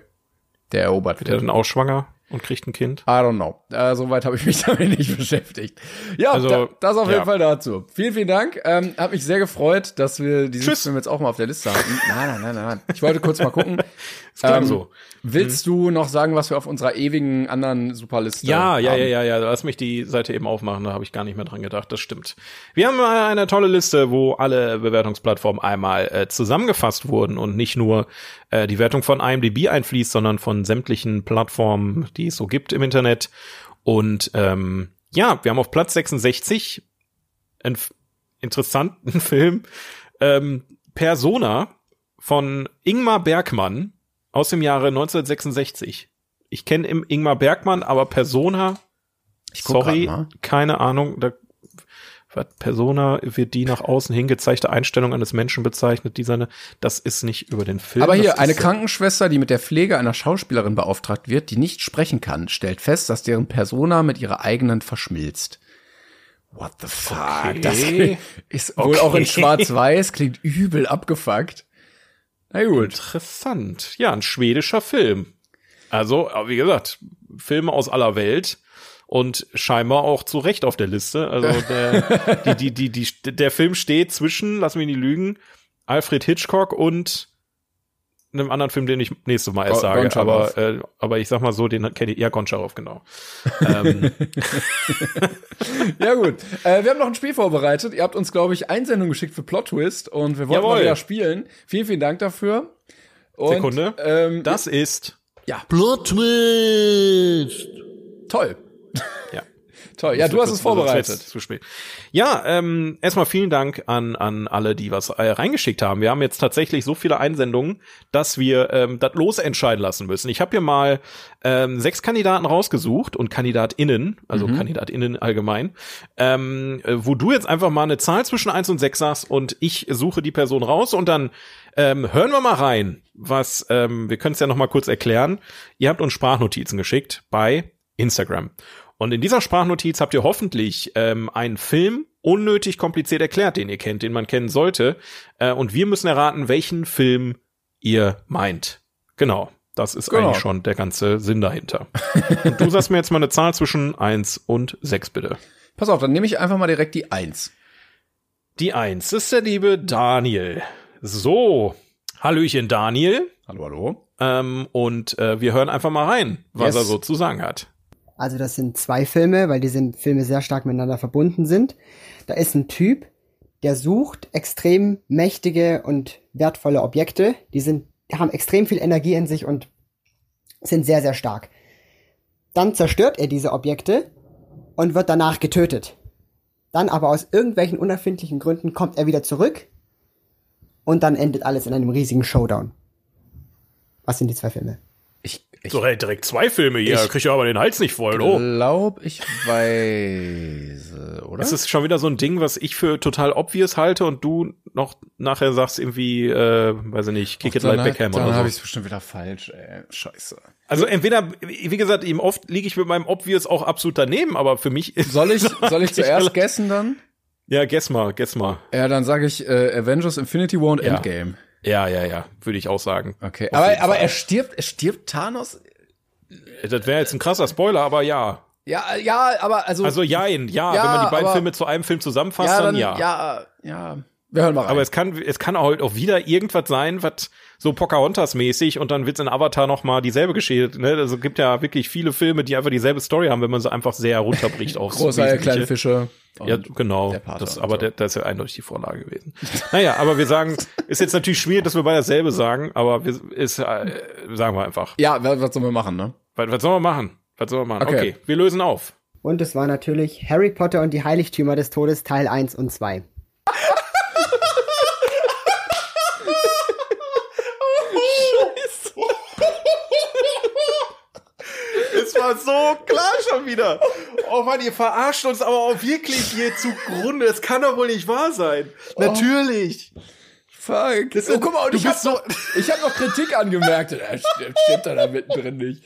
der erobert Wird er wird. dann auch schwanger und kriegt ein Kind? I don't know. Äh, Soweit habe ich mich damit nicht beschäftigt. Ja, Also, da, das auf jeden ja. Fall dazu. Vielen, vielen Dank. Ähm, hat mich sehr gefreut, dass wir diesen Tschüss. Film jetzt auch mal auf der Liste hatten. Nein, nein, nein, nein. Ich wollte kurz mal gucken. Ähm, so. Willst du noch sagen, was wir auf unserer ewigen anderen Superliste Ja, ja, haben? ja, ja, ja. Lass mich die Seite eben aufmachen, da habe ich gar nicht mehr dran gedacht. Das stimmt. Wir haben eine tolle Liste, wo alle Bewertungsplattformen einmal äh, zusammengefasst wurden und nicht nur äh, die Wertung von IMDb einfließt, sondern von sämtlichen Plattformen, die es so gibt im Internet. Und ähm, ja, wir haben auf Platz 66 einen interessanten Film, ähm, Persona von Ingmar Bergmann aus dem Jahre 1966. Ich kenne im Ingmar Bergmann, aber Persona, sorry, keine Ahnung, da was Persona wird die nach außen hin gezeigte Einstellung eines Menschen bezeichnet, die seine, das ist nicht über den Film. Aber hier, eine Krankenschwester, die mit der Pflege einer Schauspielerin beauftragt wird, die nicht sprechen kann, stellt fest, dass deren Persona mit ihrer eigenen verschmilzt. What the fuck? Okay. Das ist wohl auch in Okay. schwarz-weiß, klingt übel abgefuckt. Na gut. Interessant. Ja, ein schwedischer Film. Also, wie gesagt, Filme aus aller Welt und scheinbar auch zu Recht auf der Liste. Also der, die, die, die, die, der Film steht zwischen, lass mich nicht lügen, Alfred Hitchcock und einem anderen Film, den ich nächstes Mal erst sage. Goncharov. Aber, äh, aber ich sag mal so, den kenne ich, ja, Goncharov, genau. ähm, Ja gut. Äh, wir haben noch ein Spiel vorbereitet. Ihr habt uns, glaube ich, Einsendung geschickt für Plot Twist und wir mal Jawohl. wieder spielen. Vielen, vielen Dank dafür. Und, Sekunde. Ähm, das ist, Plot Twist. toll. Ja. Toll. Ja, du hast es vorbereitet. Zu spät. Ja, ähm, erstmal vielen Dank an, an alle, die was äh, reingeschickt haben. Wir haben jetzt tatsächlich so viele Einsendungen, dass wir ähm, das losentscheiden lassen müssen. Ich habe hier mal ähm, sechs Kandidaten rausgesucht und KandidatInnen, also KandidatInnen allgemein, ähm, äh, wo du jetzt einfach mal eine Zahl zwischen eins und sechs sagst und ich suche die Person raus und dann ähm, hören wir mal rein, was, ähm, wir können es ja noch mal kurz erklären. Ihr habt uns Sprachnotizen geschickt bei Instagram. Und in dieser Sprachnotiz habt ihr hoffentlich ähm, einen Film unnötig kompliziert erklärt, den ihr kennt, den man kennen sollte. Äh, und wir müssen erraten, welchen Film ihr meint. Genau. Das ist Genau. eigentlich schon der ganze Sinn dahinter. und du sagst mir jetzt mal eine Zahl zwischen eins und sechs bitte. Pass auf, dann nehme ich einfach mal direkt die Eins. Die eins ist der liebe Daniel. So. Hallöchen, Daniel. Hallo, hallo. Ähm, und äh, wir hören einfach mal rein, was Yes. er so zu sagen hat. Also das sind zwei Filme, weil diese Filme sehr stark miteinander verbunden sind. Da ist ein Typ, der sucht extrem mächtige und wertvolle Objekte. Die sind, haben extrem viel Energie in sich und sind sehr, sehr stark. Dann zerstört er diese Objekte und wird danach getötet. Dann aber aus irgendwelchen unerfindlichen Gründen kommt er wieder zurück und dann endet alles in einem riesigen Showdown. Was sind die zwei Filme? Ich so, hey, direkt zwei Filme hier, Ich- krieg ja aber den Hals nicht voll, oh. Glaub, ich weiß, oder? Das ist schon wieder so ein Ding, was ich für total obvious halte und du noch nachher sagst irgendwie, äh, weiß ich nicht, Kick it like Beckham dann oder habe so. ich es bestimmt wieder falsch, ey. Scheiße. Also entweder, wie gesagt, eben oft liege ich mit meinem obvious auch absolut daneben, aber für mich ist Soll ich, soll ich zuerst guessen dann? Ja, guess mal, guess mal. Ja, dann sage ich äh, Avengers Infinity War und Ja. Endgame. Ja, ja, ja, würde ich auch sagen. Okay, Auf aber, aber er stirbt, er stirbt Thanos? Das wäre jetzt ein krasser Spoiler, aber ja. Ja, ja, aber also, Also jein, ja, Ja, wenn man die beiden aber- Filme zu einem Film zusammenfasst, ja, dann, dann, ja. ja, ja. Wir hören mal rein. Aber es kann, es kann halt auch wieder irgendwas sein, was so Pocahontas-mäßig und dann wird's in Avatar noch mal dieselbe Geschichte. Ne? Also gibt ja wirklich viele Filme, die einfach dieselbe Story haben, wenn man sie einfach sehr runterbricht großer Wesentliche. kleine Fische. Ja, genau. Das, aber so. der, das ist ja eindeutig die Vorlage gewesen. naja, aber wir sagen, ist jetzt natürlich schwierig, dass wir beide dasselbe sagen, aber wir, ist, äh, sagen wir einfach. Ja, was, was sollen wir machen, ne? Was, was sollen wir machen? Was sollen wir machen? Okay. Okay, wir lösen auf. Und es war natürlich Harry Potter und die Heiligtümer des Todes Teil 1 und 2. war so klar schon wieder. Oh Mann, ihr verarscht uns aber auch wirklich hier zugrunde. Es kann doch wohl nicht wahr sein. Natürlich. Fuck. Das oh, guck mal, und du ich hab bist noch, ich hab noch Kritik angemerkt. Er stimmt, stimmt da mittendrin nicht.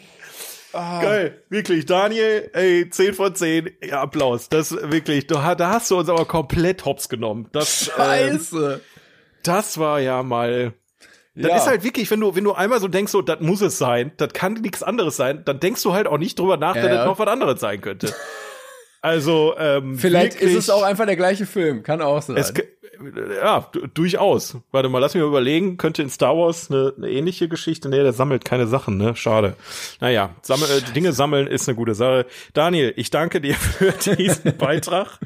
Geil, wirklich, Daniel, ey, 10 von 10, ja, Applaus. Das wirklich, du, ha- da hast du uns aber komplett hops genommen. Das, Scheiße. das war ja mal. Das Ja. ist halt wirklich, wenn du, wenn du einmal so denkst, so, das muss es sein, das kann nichts anderes sein, dann denkst du halt auch nicht drüber nach, dass Ja. das noch was anderes sein könnte. Also, ähm, Vielleicht wirklich, ist es auch einfach der gleiche Film. Kann auch sein. Es, ja, du- durchaus. Warte mal, lass mich mal überlegen. Könnte in Star Wars eine, eine ähnliche Geschichte? Nee, der sammelt keine Sachen, ne? Schade. Naja, sammel, äh, Dinge sammeln ist eine gute Sache. Daniel, ich danke dir für diesen Beitrag.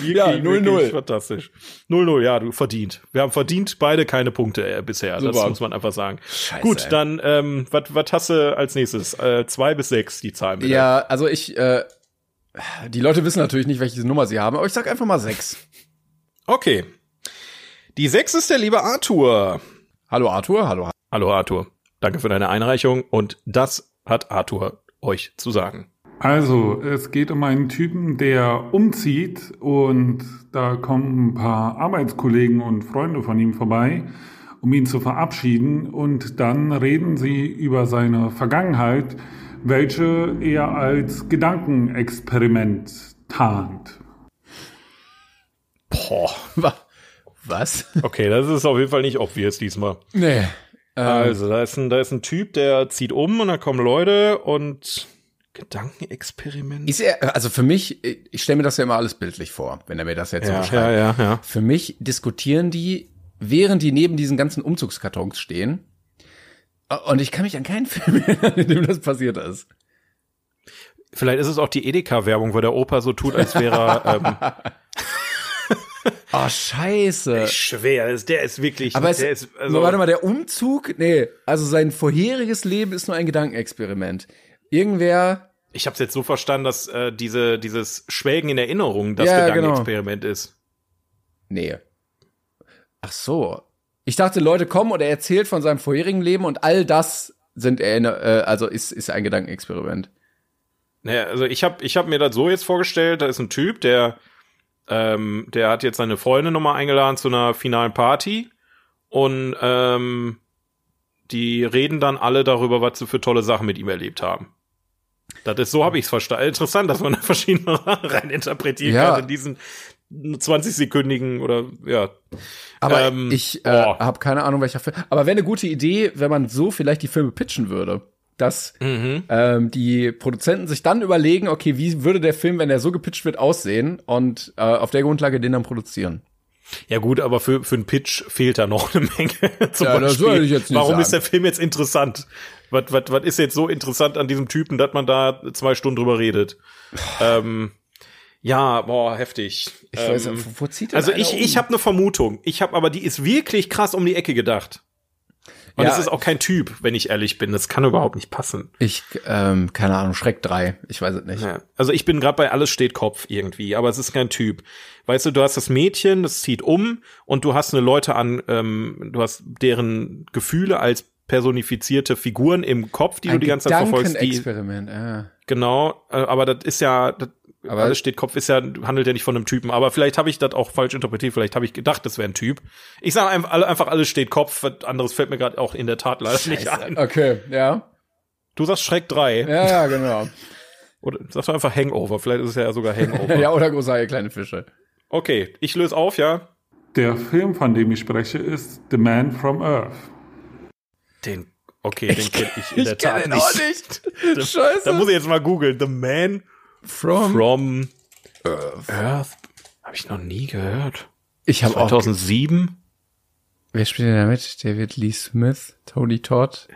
Wirklich, Ja, 0-0. wirklich Fantastisch. 0-0, ja, du verdient. Wir haben verdient beide keine Punkte äh, bisher. Das Super. muss man einfach sagen. Scheiße, Gut, ey. dann, ähm, was was hast du als nächstes? Äh, zwei bis sechs, die Zahlen bitte. ja, also ich, äh, die Leute wissen natürlich nicht, welche Nummer sie haben, aber ich sag einfach mal sechs. Okay. Die sechs ist der liebe Arthur. Hallo Arthur, hallo. Hallo Arthur, danke für deine Einreichung und das hat Arthur euch zu sagen. Also, es geht um einen Typen, der umzieht und da kommen ein paar Arbeitskollegen und Freunde von ihm vorbei, um ihn zu verabschieden und dann reden sie über seine Vergangenheit, welche er als Gedankenexperiment tarnt. Boah. Wa- Was? Okay, das ist auf jeden Fall nicht obvious diesmal. Nee. Ähm, Also, da ist ein, da ist ein Typ, der zieht um und dann kommen Leute und Gedankenexperiment. Ist er, also für mich, ich stelle mir das ja immer alles bildlich vor, wenn er mir das jetzt so ja, beschreibt. ja, ja, ja. Für mich diskutieren die, während die neben diesen ganzen Umzugskartons stehen. Und ich kann mich an keinen Film erinnern, in dem das passiert ist. Vielleicht ist es auch die Edeka-Werbung, wo der Opa so tut, als wäre er, ähm, Oh, scheiße. schwer. ist- Der ist wirklich, Aber es, ist, also, warte mal, der Umzug, nee, also sein vorheriges Leben ist nur ein Gedankenexperiment. Irgendwer, ich habe es jetzt so verstanden, dass äh, diese, dieses Schwelgen in Erinnerung das Ja, genau. Gedankenexperiment ist. nee. Ach so. Ich dachte, Leute kommen und er erzählt von seinem vorherigen Leben und all das sind äh, also ist, ist ein Gedankenexperiment. Naja, also ich habe ich hab mir das so jetzt vorgestellt, da ist ein Typ, der, ähm, der hat jetzt seine Freundin nochmal eingeladen zu einer finalen Party und ähm, die reden dann alle darüber, was sie für tolle Sachen mit ihm erlebt haben. Das ist so habe ich es verstanden. Interessant, dass man da verschiedene Sachen rein interpretieren Ja. kann in diesen 20-sekündigen oder ja. Aber Ähm, ich äh, boah. habe keine Ahnung, welcher Film. Aber wäre eine gute Idee, wenn man so vielleicht die Filme pitchen würde. Dass Mhm. ähm, die Produzenten sich dann überlegen, okay, wie würde der Film, wenn er so gepitcht wird, aussehen und äh, auf der Grundlage den dann produzieren. Ja gut, aber für, für einen Pitch fehlt da noch eine Menge. Zum Ja, das Beispiel, soll ich jetzt nicht warum sagen. ist der Film jetzt interessant? Was, was, was ist jetzt so interessant an diesem Typen, dass man da zwei Stunden drüber redet? ähm, ja, boah, heftig. Ich ähm, weiß, wo, zieht denn also ich, um? ich habe eine Vermutung. Ich habe aber, die ist wirklich krass um die Ecke gedacht. Und Ja, es ist auch kein Typ, wenn ich ehrlich bin. Das kann überhaupt nicht passen. Ich, ähm, keine Ahnung, Schreck 3. Ich weiß es nicht. Ja. Also ich bin gerade bei alles steht Kopf irgendwie, aber es ist kein Typ. Weißt du, du hast das Mädchen, das zieht um und du hast eine Leute an, ähm, du hast deren Gefühle als personifizierte Figuren im Kopf, die Ein du die ganze Zeit verfolgst. Die, Experiment, ja. Genau, äh, aber das ist ja, das, aber alles steht Kopf ist ja handelt ja nicht von einem Typen, aber vielleicht habe ich das auch falsch interpretiert, vielleicht habe ich gedacht, das wäre ein Typ. Ich sage einfach, einfach alles steht Kopf, was anderes fällt mir gerade auch in der Tat leider Scheiße. nicht ein. Okay, ja. Du sagst Schreck 3. Ja, ja, genau. oder sagst du einfach Hangover, vielleicht ist es ja sogar Hangover. ja, oder große kleine Fische. Okay, ich löse auf, ja. Der Film, von dem ich spreche, ist The Man from Earth. Den Okay, den kenne ich in ich der Tat nicht. Auch nicht. Scheiße. Da muss ich jetzt mal googeln. The Man from, from Earth. Earth. Habe ich noch nie gehört. Ich habe 2007. Auch Wer spielt denn da mit? David Lee Smith, Tony Todd.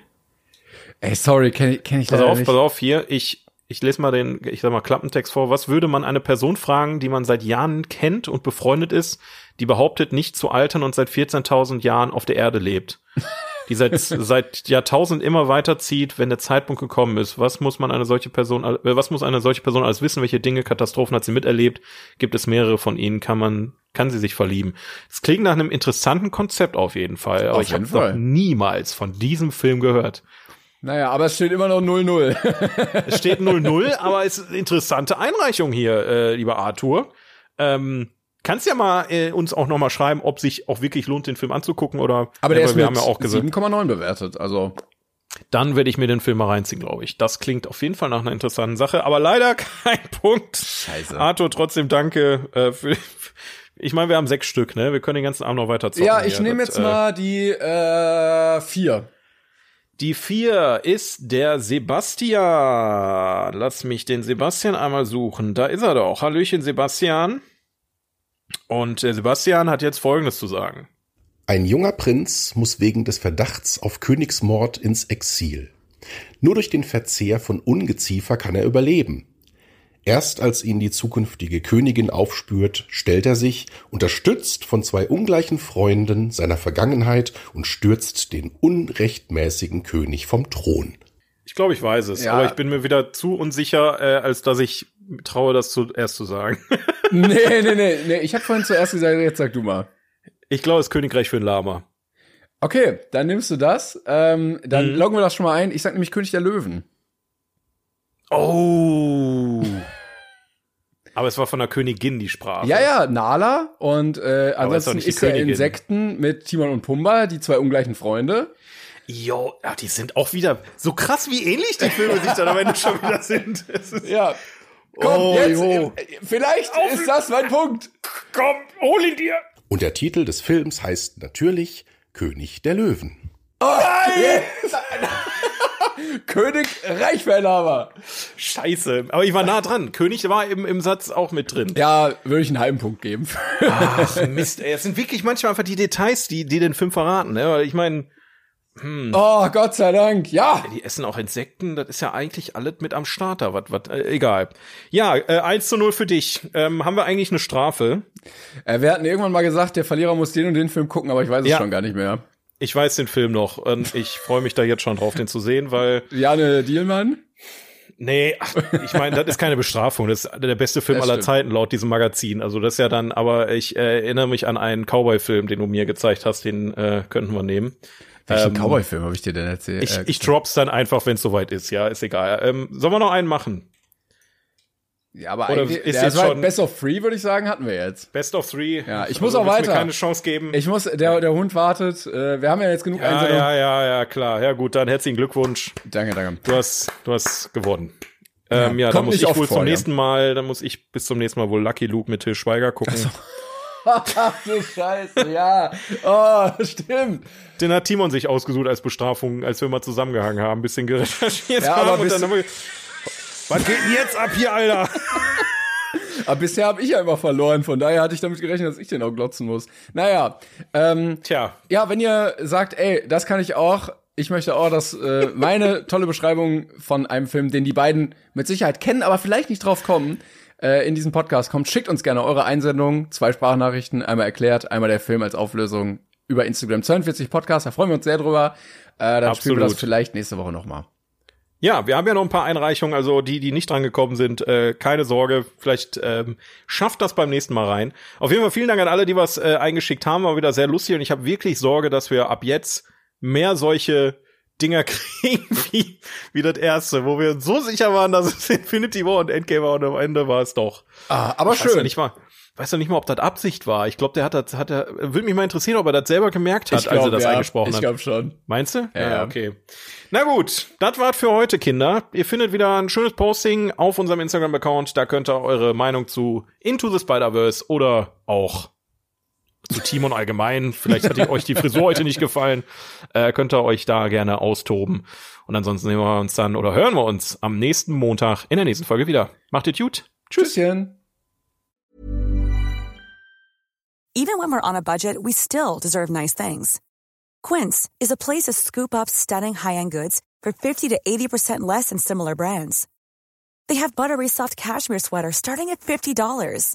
Ey, sorry, kenne ich, kenn ich pass leider auf, nicht. Pass auf, hier, ich, ich lese mal den, ich sag mal, Klappentext vor. Was würde man eine Person fragen, die man seit Jahren kennt und befreundet ist, die behauptet, nicht zu altern und seit 14.000 Jahren auf der Erde lebt? Die seit, seit Jahrtausend immer weiterzieht, wenn der Zeitpunkt gekommen ist. Was muss man eine solche Person, äh, was muss eine solche Person alles wissen? Welche Dinge, Katastrophen hat sie miterlebt? Gibt es mehrere von ihnen? Kann man, kann sie sich verlieben? Es klingt nach einem interessanten Konzept auf jeden Fall, aber auf ich habe noch niemals von diesem Film gehört. Naja, aber es steht immer noch 0-0. es steht 0-0, aber es ist eine interessante Einreichung hier, äh, lieber Arthur. Ähm, Kannst ja mal äh, uns auch noch mal schreiben, ob sich auch wirklich lohnt, den Film anzugucken oder. Aber der ja, ist wir mit ja auch 7,9 bewertet, also. Dann werde ich mir den Film mal reinziehen, glaube ich. Das klingt auf jeden Fall nach einer interessanten Sache, aber leider kein Punkt. Scheiße. Arthur, trotzdem danke äh, für. Ich meine, wir haben sechs Stück, ne? Wir können den ganzen Abend noch weiter zocken. Ja, ich nehme jetzt äh, mal die äh, vier. Die vier ist der Sebastian. Lass mich den Sebastian einmal suchen. Da ist er doch. Hallöchen, Sebastian. Und äh, Sebastian hat jetzt Folgendes zu sagen. Ein junger Prinz muss wegen des Verdachts auf Königsmord ins Exil. Nur durch den Verzehr von Ungeziefer kann er überleben. Erst als ihn die zukünftige Königin aufspürt, stellt er sich, unterstützt von zwei ungleichen Freunden seiner Vergangenheit und stürzt den unrechtmäßigen König vom Thron. Ich glaube, ich weiß es, ja. aber ich bin mir wieder zu unsicher, äh, als dass ich traue, das zuerst zu sagen. nee, nee, nee, nee. Ich habe vorhin zuerst gesagt, jetzt sag du mal. Ich glaube, das Königreich für ein Lama. Okay, dann nimmst du das. Ähm, dann mhm. loggen wir das schon mal ein. Ich sag nämlich König der Löwen. Oh. Aber es war von der Königin die Sprache. Ja, ja, Nala. Und äh, ansonsten ist, ist ja Insekten mit Timon und Pumba, die zwei ungleichen Freunde. Jo, ja, die sind auch wieder so krass wie ähnlich die Filme sich dann am Ende schon wieder sind. ja, Komm, oh, jetzt, jo. Vielleicht Auf, ist das mein Punkt. Komm, hol ihn dir. Und der Titel des Films heißt natürlich König der Löwen. Oh, yes. König Reichweinhaber. Scheiße. Aber ich war nah dran. König war im, im Satz auch mit drin. Ja, würde ich einen halben Punkt geben. Ach, Mist, ey. Es sind wirklich manchmal einfach die Details, die, die den Film verraten. Ne? Ich meine, hm. Oh, Gott sei Dank, ja. Die essen auch Insekten, das ist ja eigentlich alles mit am Starter, was, was, äh, egal. Ja, äh, 1 zu 0 für dich. Ähm, haben wir eigentlich eine Strafe? Äh, wir hatten irgendwann mal gesagt, der Verlierer muss den und den Film gucken, aber ich weiß es ja. schon gar nicht mehr. Ich weiß den Film noch und ich freue mich da jetzt schon drauf, den zu sehen, weil. Jane Dielmann? Nee, ach, ich meine, das ist keine Bestrafung. Das ist der beste Film aller Zeiten laut diesem Magazin. Also das ist ja dann, aber ich äh, erinnere mich an einen Cowboy-Film, den du mir gezeigt hast, den äh, könnten wir nehmen. Welchen ähm, Cowboy-Film habe ich dir denn erzählt? Ich, äh, ich drop's dann einfach, wenn es soweit ist. Ja, ist egal. Ähm, sollen wir noch einen machen? Ja, aber Oder eigentlich, ist jetzt schon Best of Three, würde ich sagen, hatten wir jetzt. Best of Three. Ja, ich muss also, auch weiter. Mir keine Chance geben. Ich muss, der, der Hund wartet. Äh, wir haben ja jetzt genug ja, Einsendungen. Ja, ja, ja, klar. Ja, gut, dann herzlichen Glückwunsch. Danke, danke. Du hast, du hast gewonnen. Ähm, ja, ja dann muss ich wohl vor, zum nächsten Mal, dann muss ich bis zum nächsten Mal wohl Lucky Luke mit Till Schweiger gucken. Also. Ach du Scheiße, ja. Oh, stimmt. Den hat Timon sich ausgesucht als Bestrafung, als wir mal zusammengehangen haben, ein bisschen gerecherchiert ja, haben. Aber und dann haben wir, was geht denn jetzt ab hier, Alter? Aber bisher habe ich ja immer verloren, von daher hatte ich damit gerechnet, dass ich den auch glotzen muss. Naja, ähm, Tja. Ja, wenn ihr sagt, ey, das kann ich auch, ich möchte auch, dass äh, meine tolle Beschreibung von einem Film, den die beiden mit Sicherheit kennen, aber vielleicht nicht drauf kommen, äh, in diesem Podcast kommt, schickt uns gerne eure Einsendungen. Zwei Sprachnachrichten, einmal erklärt, einmal der Film als Auflösung über Instagram 42 Podcast. Da freuen wir uns sehr drüber. Äh, dann Absolut. spielen wir das vielleicht nächste Woche nochmal. Ja, wir haben ja noch ein paar Einreichungen, also die, die nicht drangekommen sind, äh, keine Sorge, vielleicht ähm, schafft das beim nächsten Mal rein. Auf jeden Fall vielen Dank an alle, die was äh, eingeschickt haben, war wieder sehr lustig und ich habe wirklich Sorge, dass wir ab jetzt mehr solche Dinger kriegen wie, wie das erste, wo wir so sicher waren, dass es Infinity War und Endgame war und am Ende war es doch. Ah, aber Ich schön. Weiß ja nicht mal, weiß ja nicht mal, ob das Absicht war. Ich glaube, der hat das, hat er, würde mich mal interessieren, ob er das selber gemerkt hat, als er das ja, eingesprochen ich hat. glaube schon. Meinst du? Ja, ja. okay. Na gut, das war's für heute, Kinder. Ihr findet wieder ein schönes Posting auf unserem Instagram-Account. Da könnt ihr eure Meinung zu Into the Spider-Verse oder auch zu Timon allgemein. Vielleicht hat euch die Frisur heute nicht gefallen. Äh, könnt ihr euch da gerne austoben. Und ansonsten sehen wir uns dann oder hören wir uns am nächsten Montag in der nächsten Folge wieder. Macht es gut. Tschüss. Tschüsschen. Even when we're on a budget, we still deserve nice things. Quince is a place to scoop up stunning high-end goods for 50 to 80% less than similar brands. They have buttery soft cashmere sweaters starting at $50,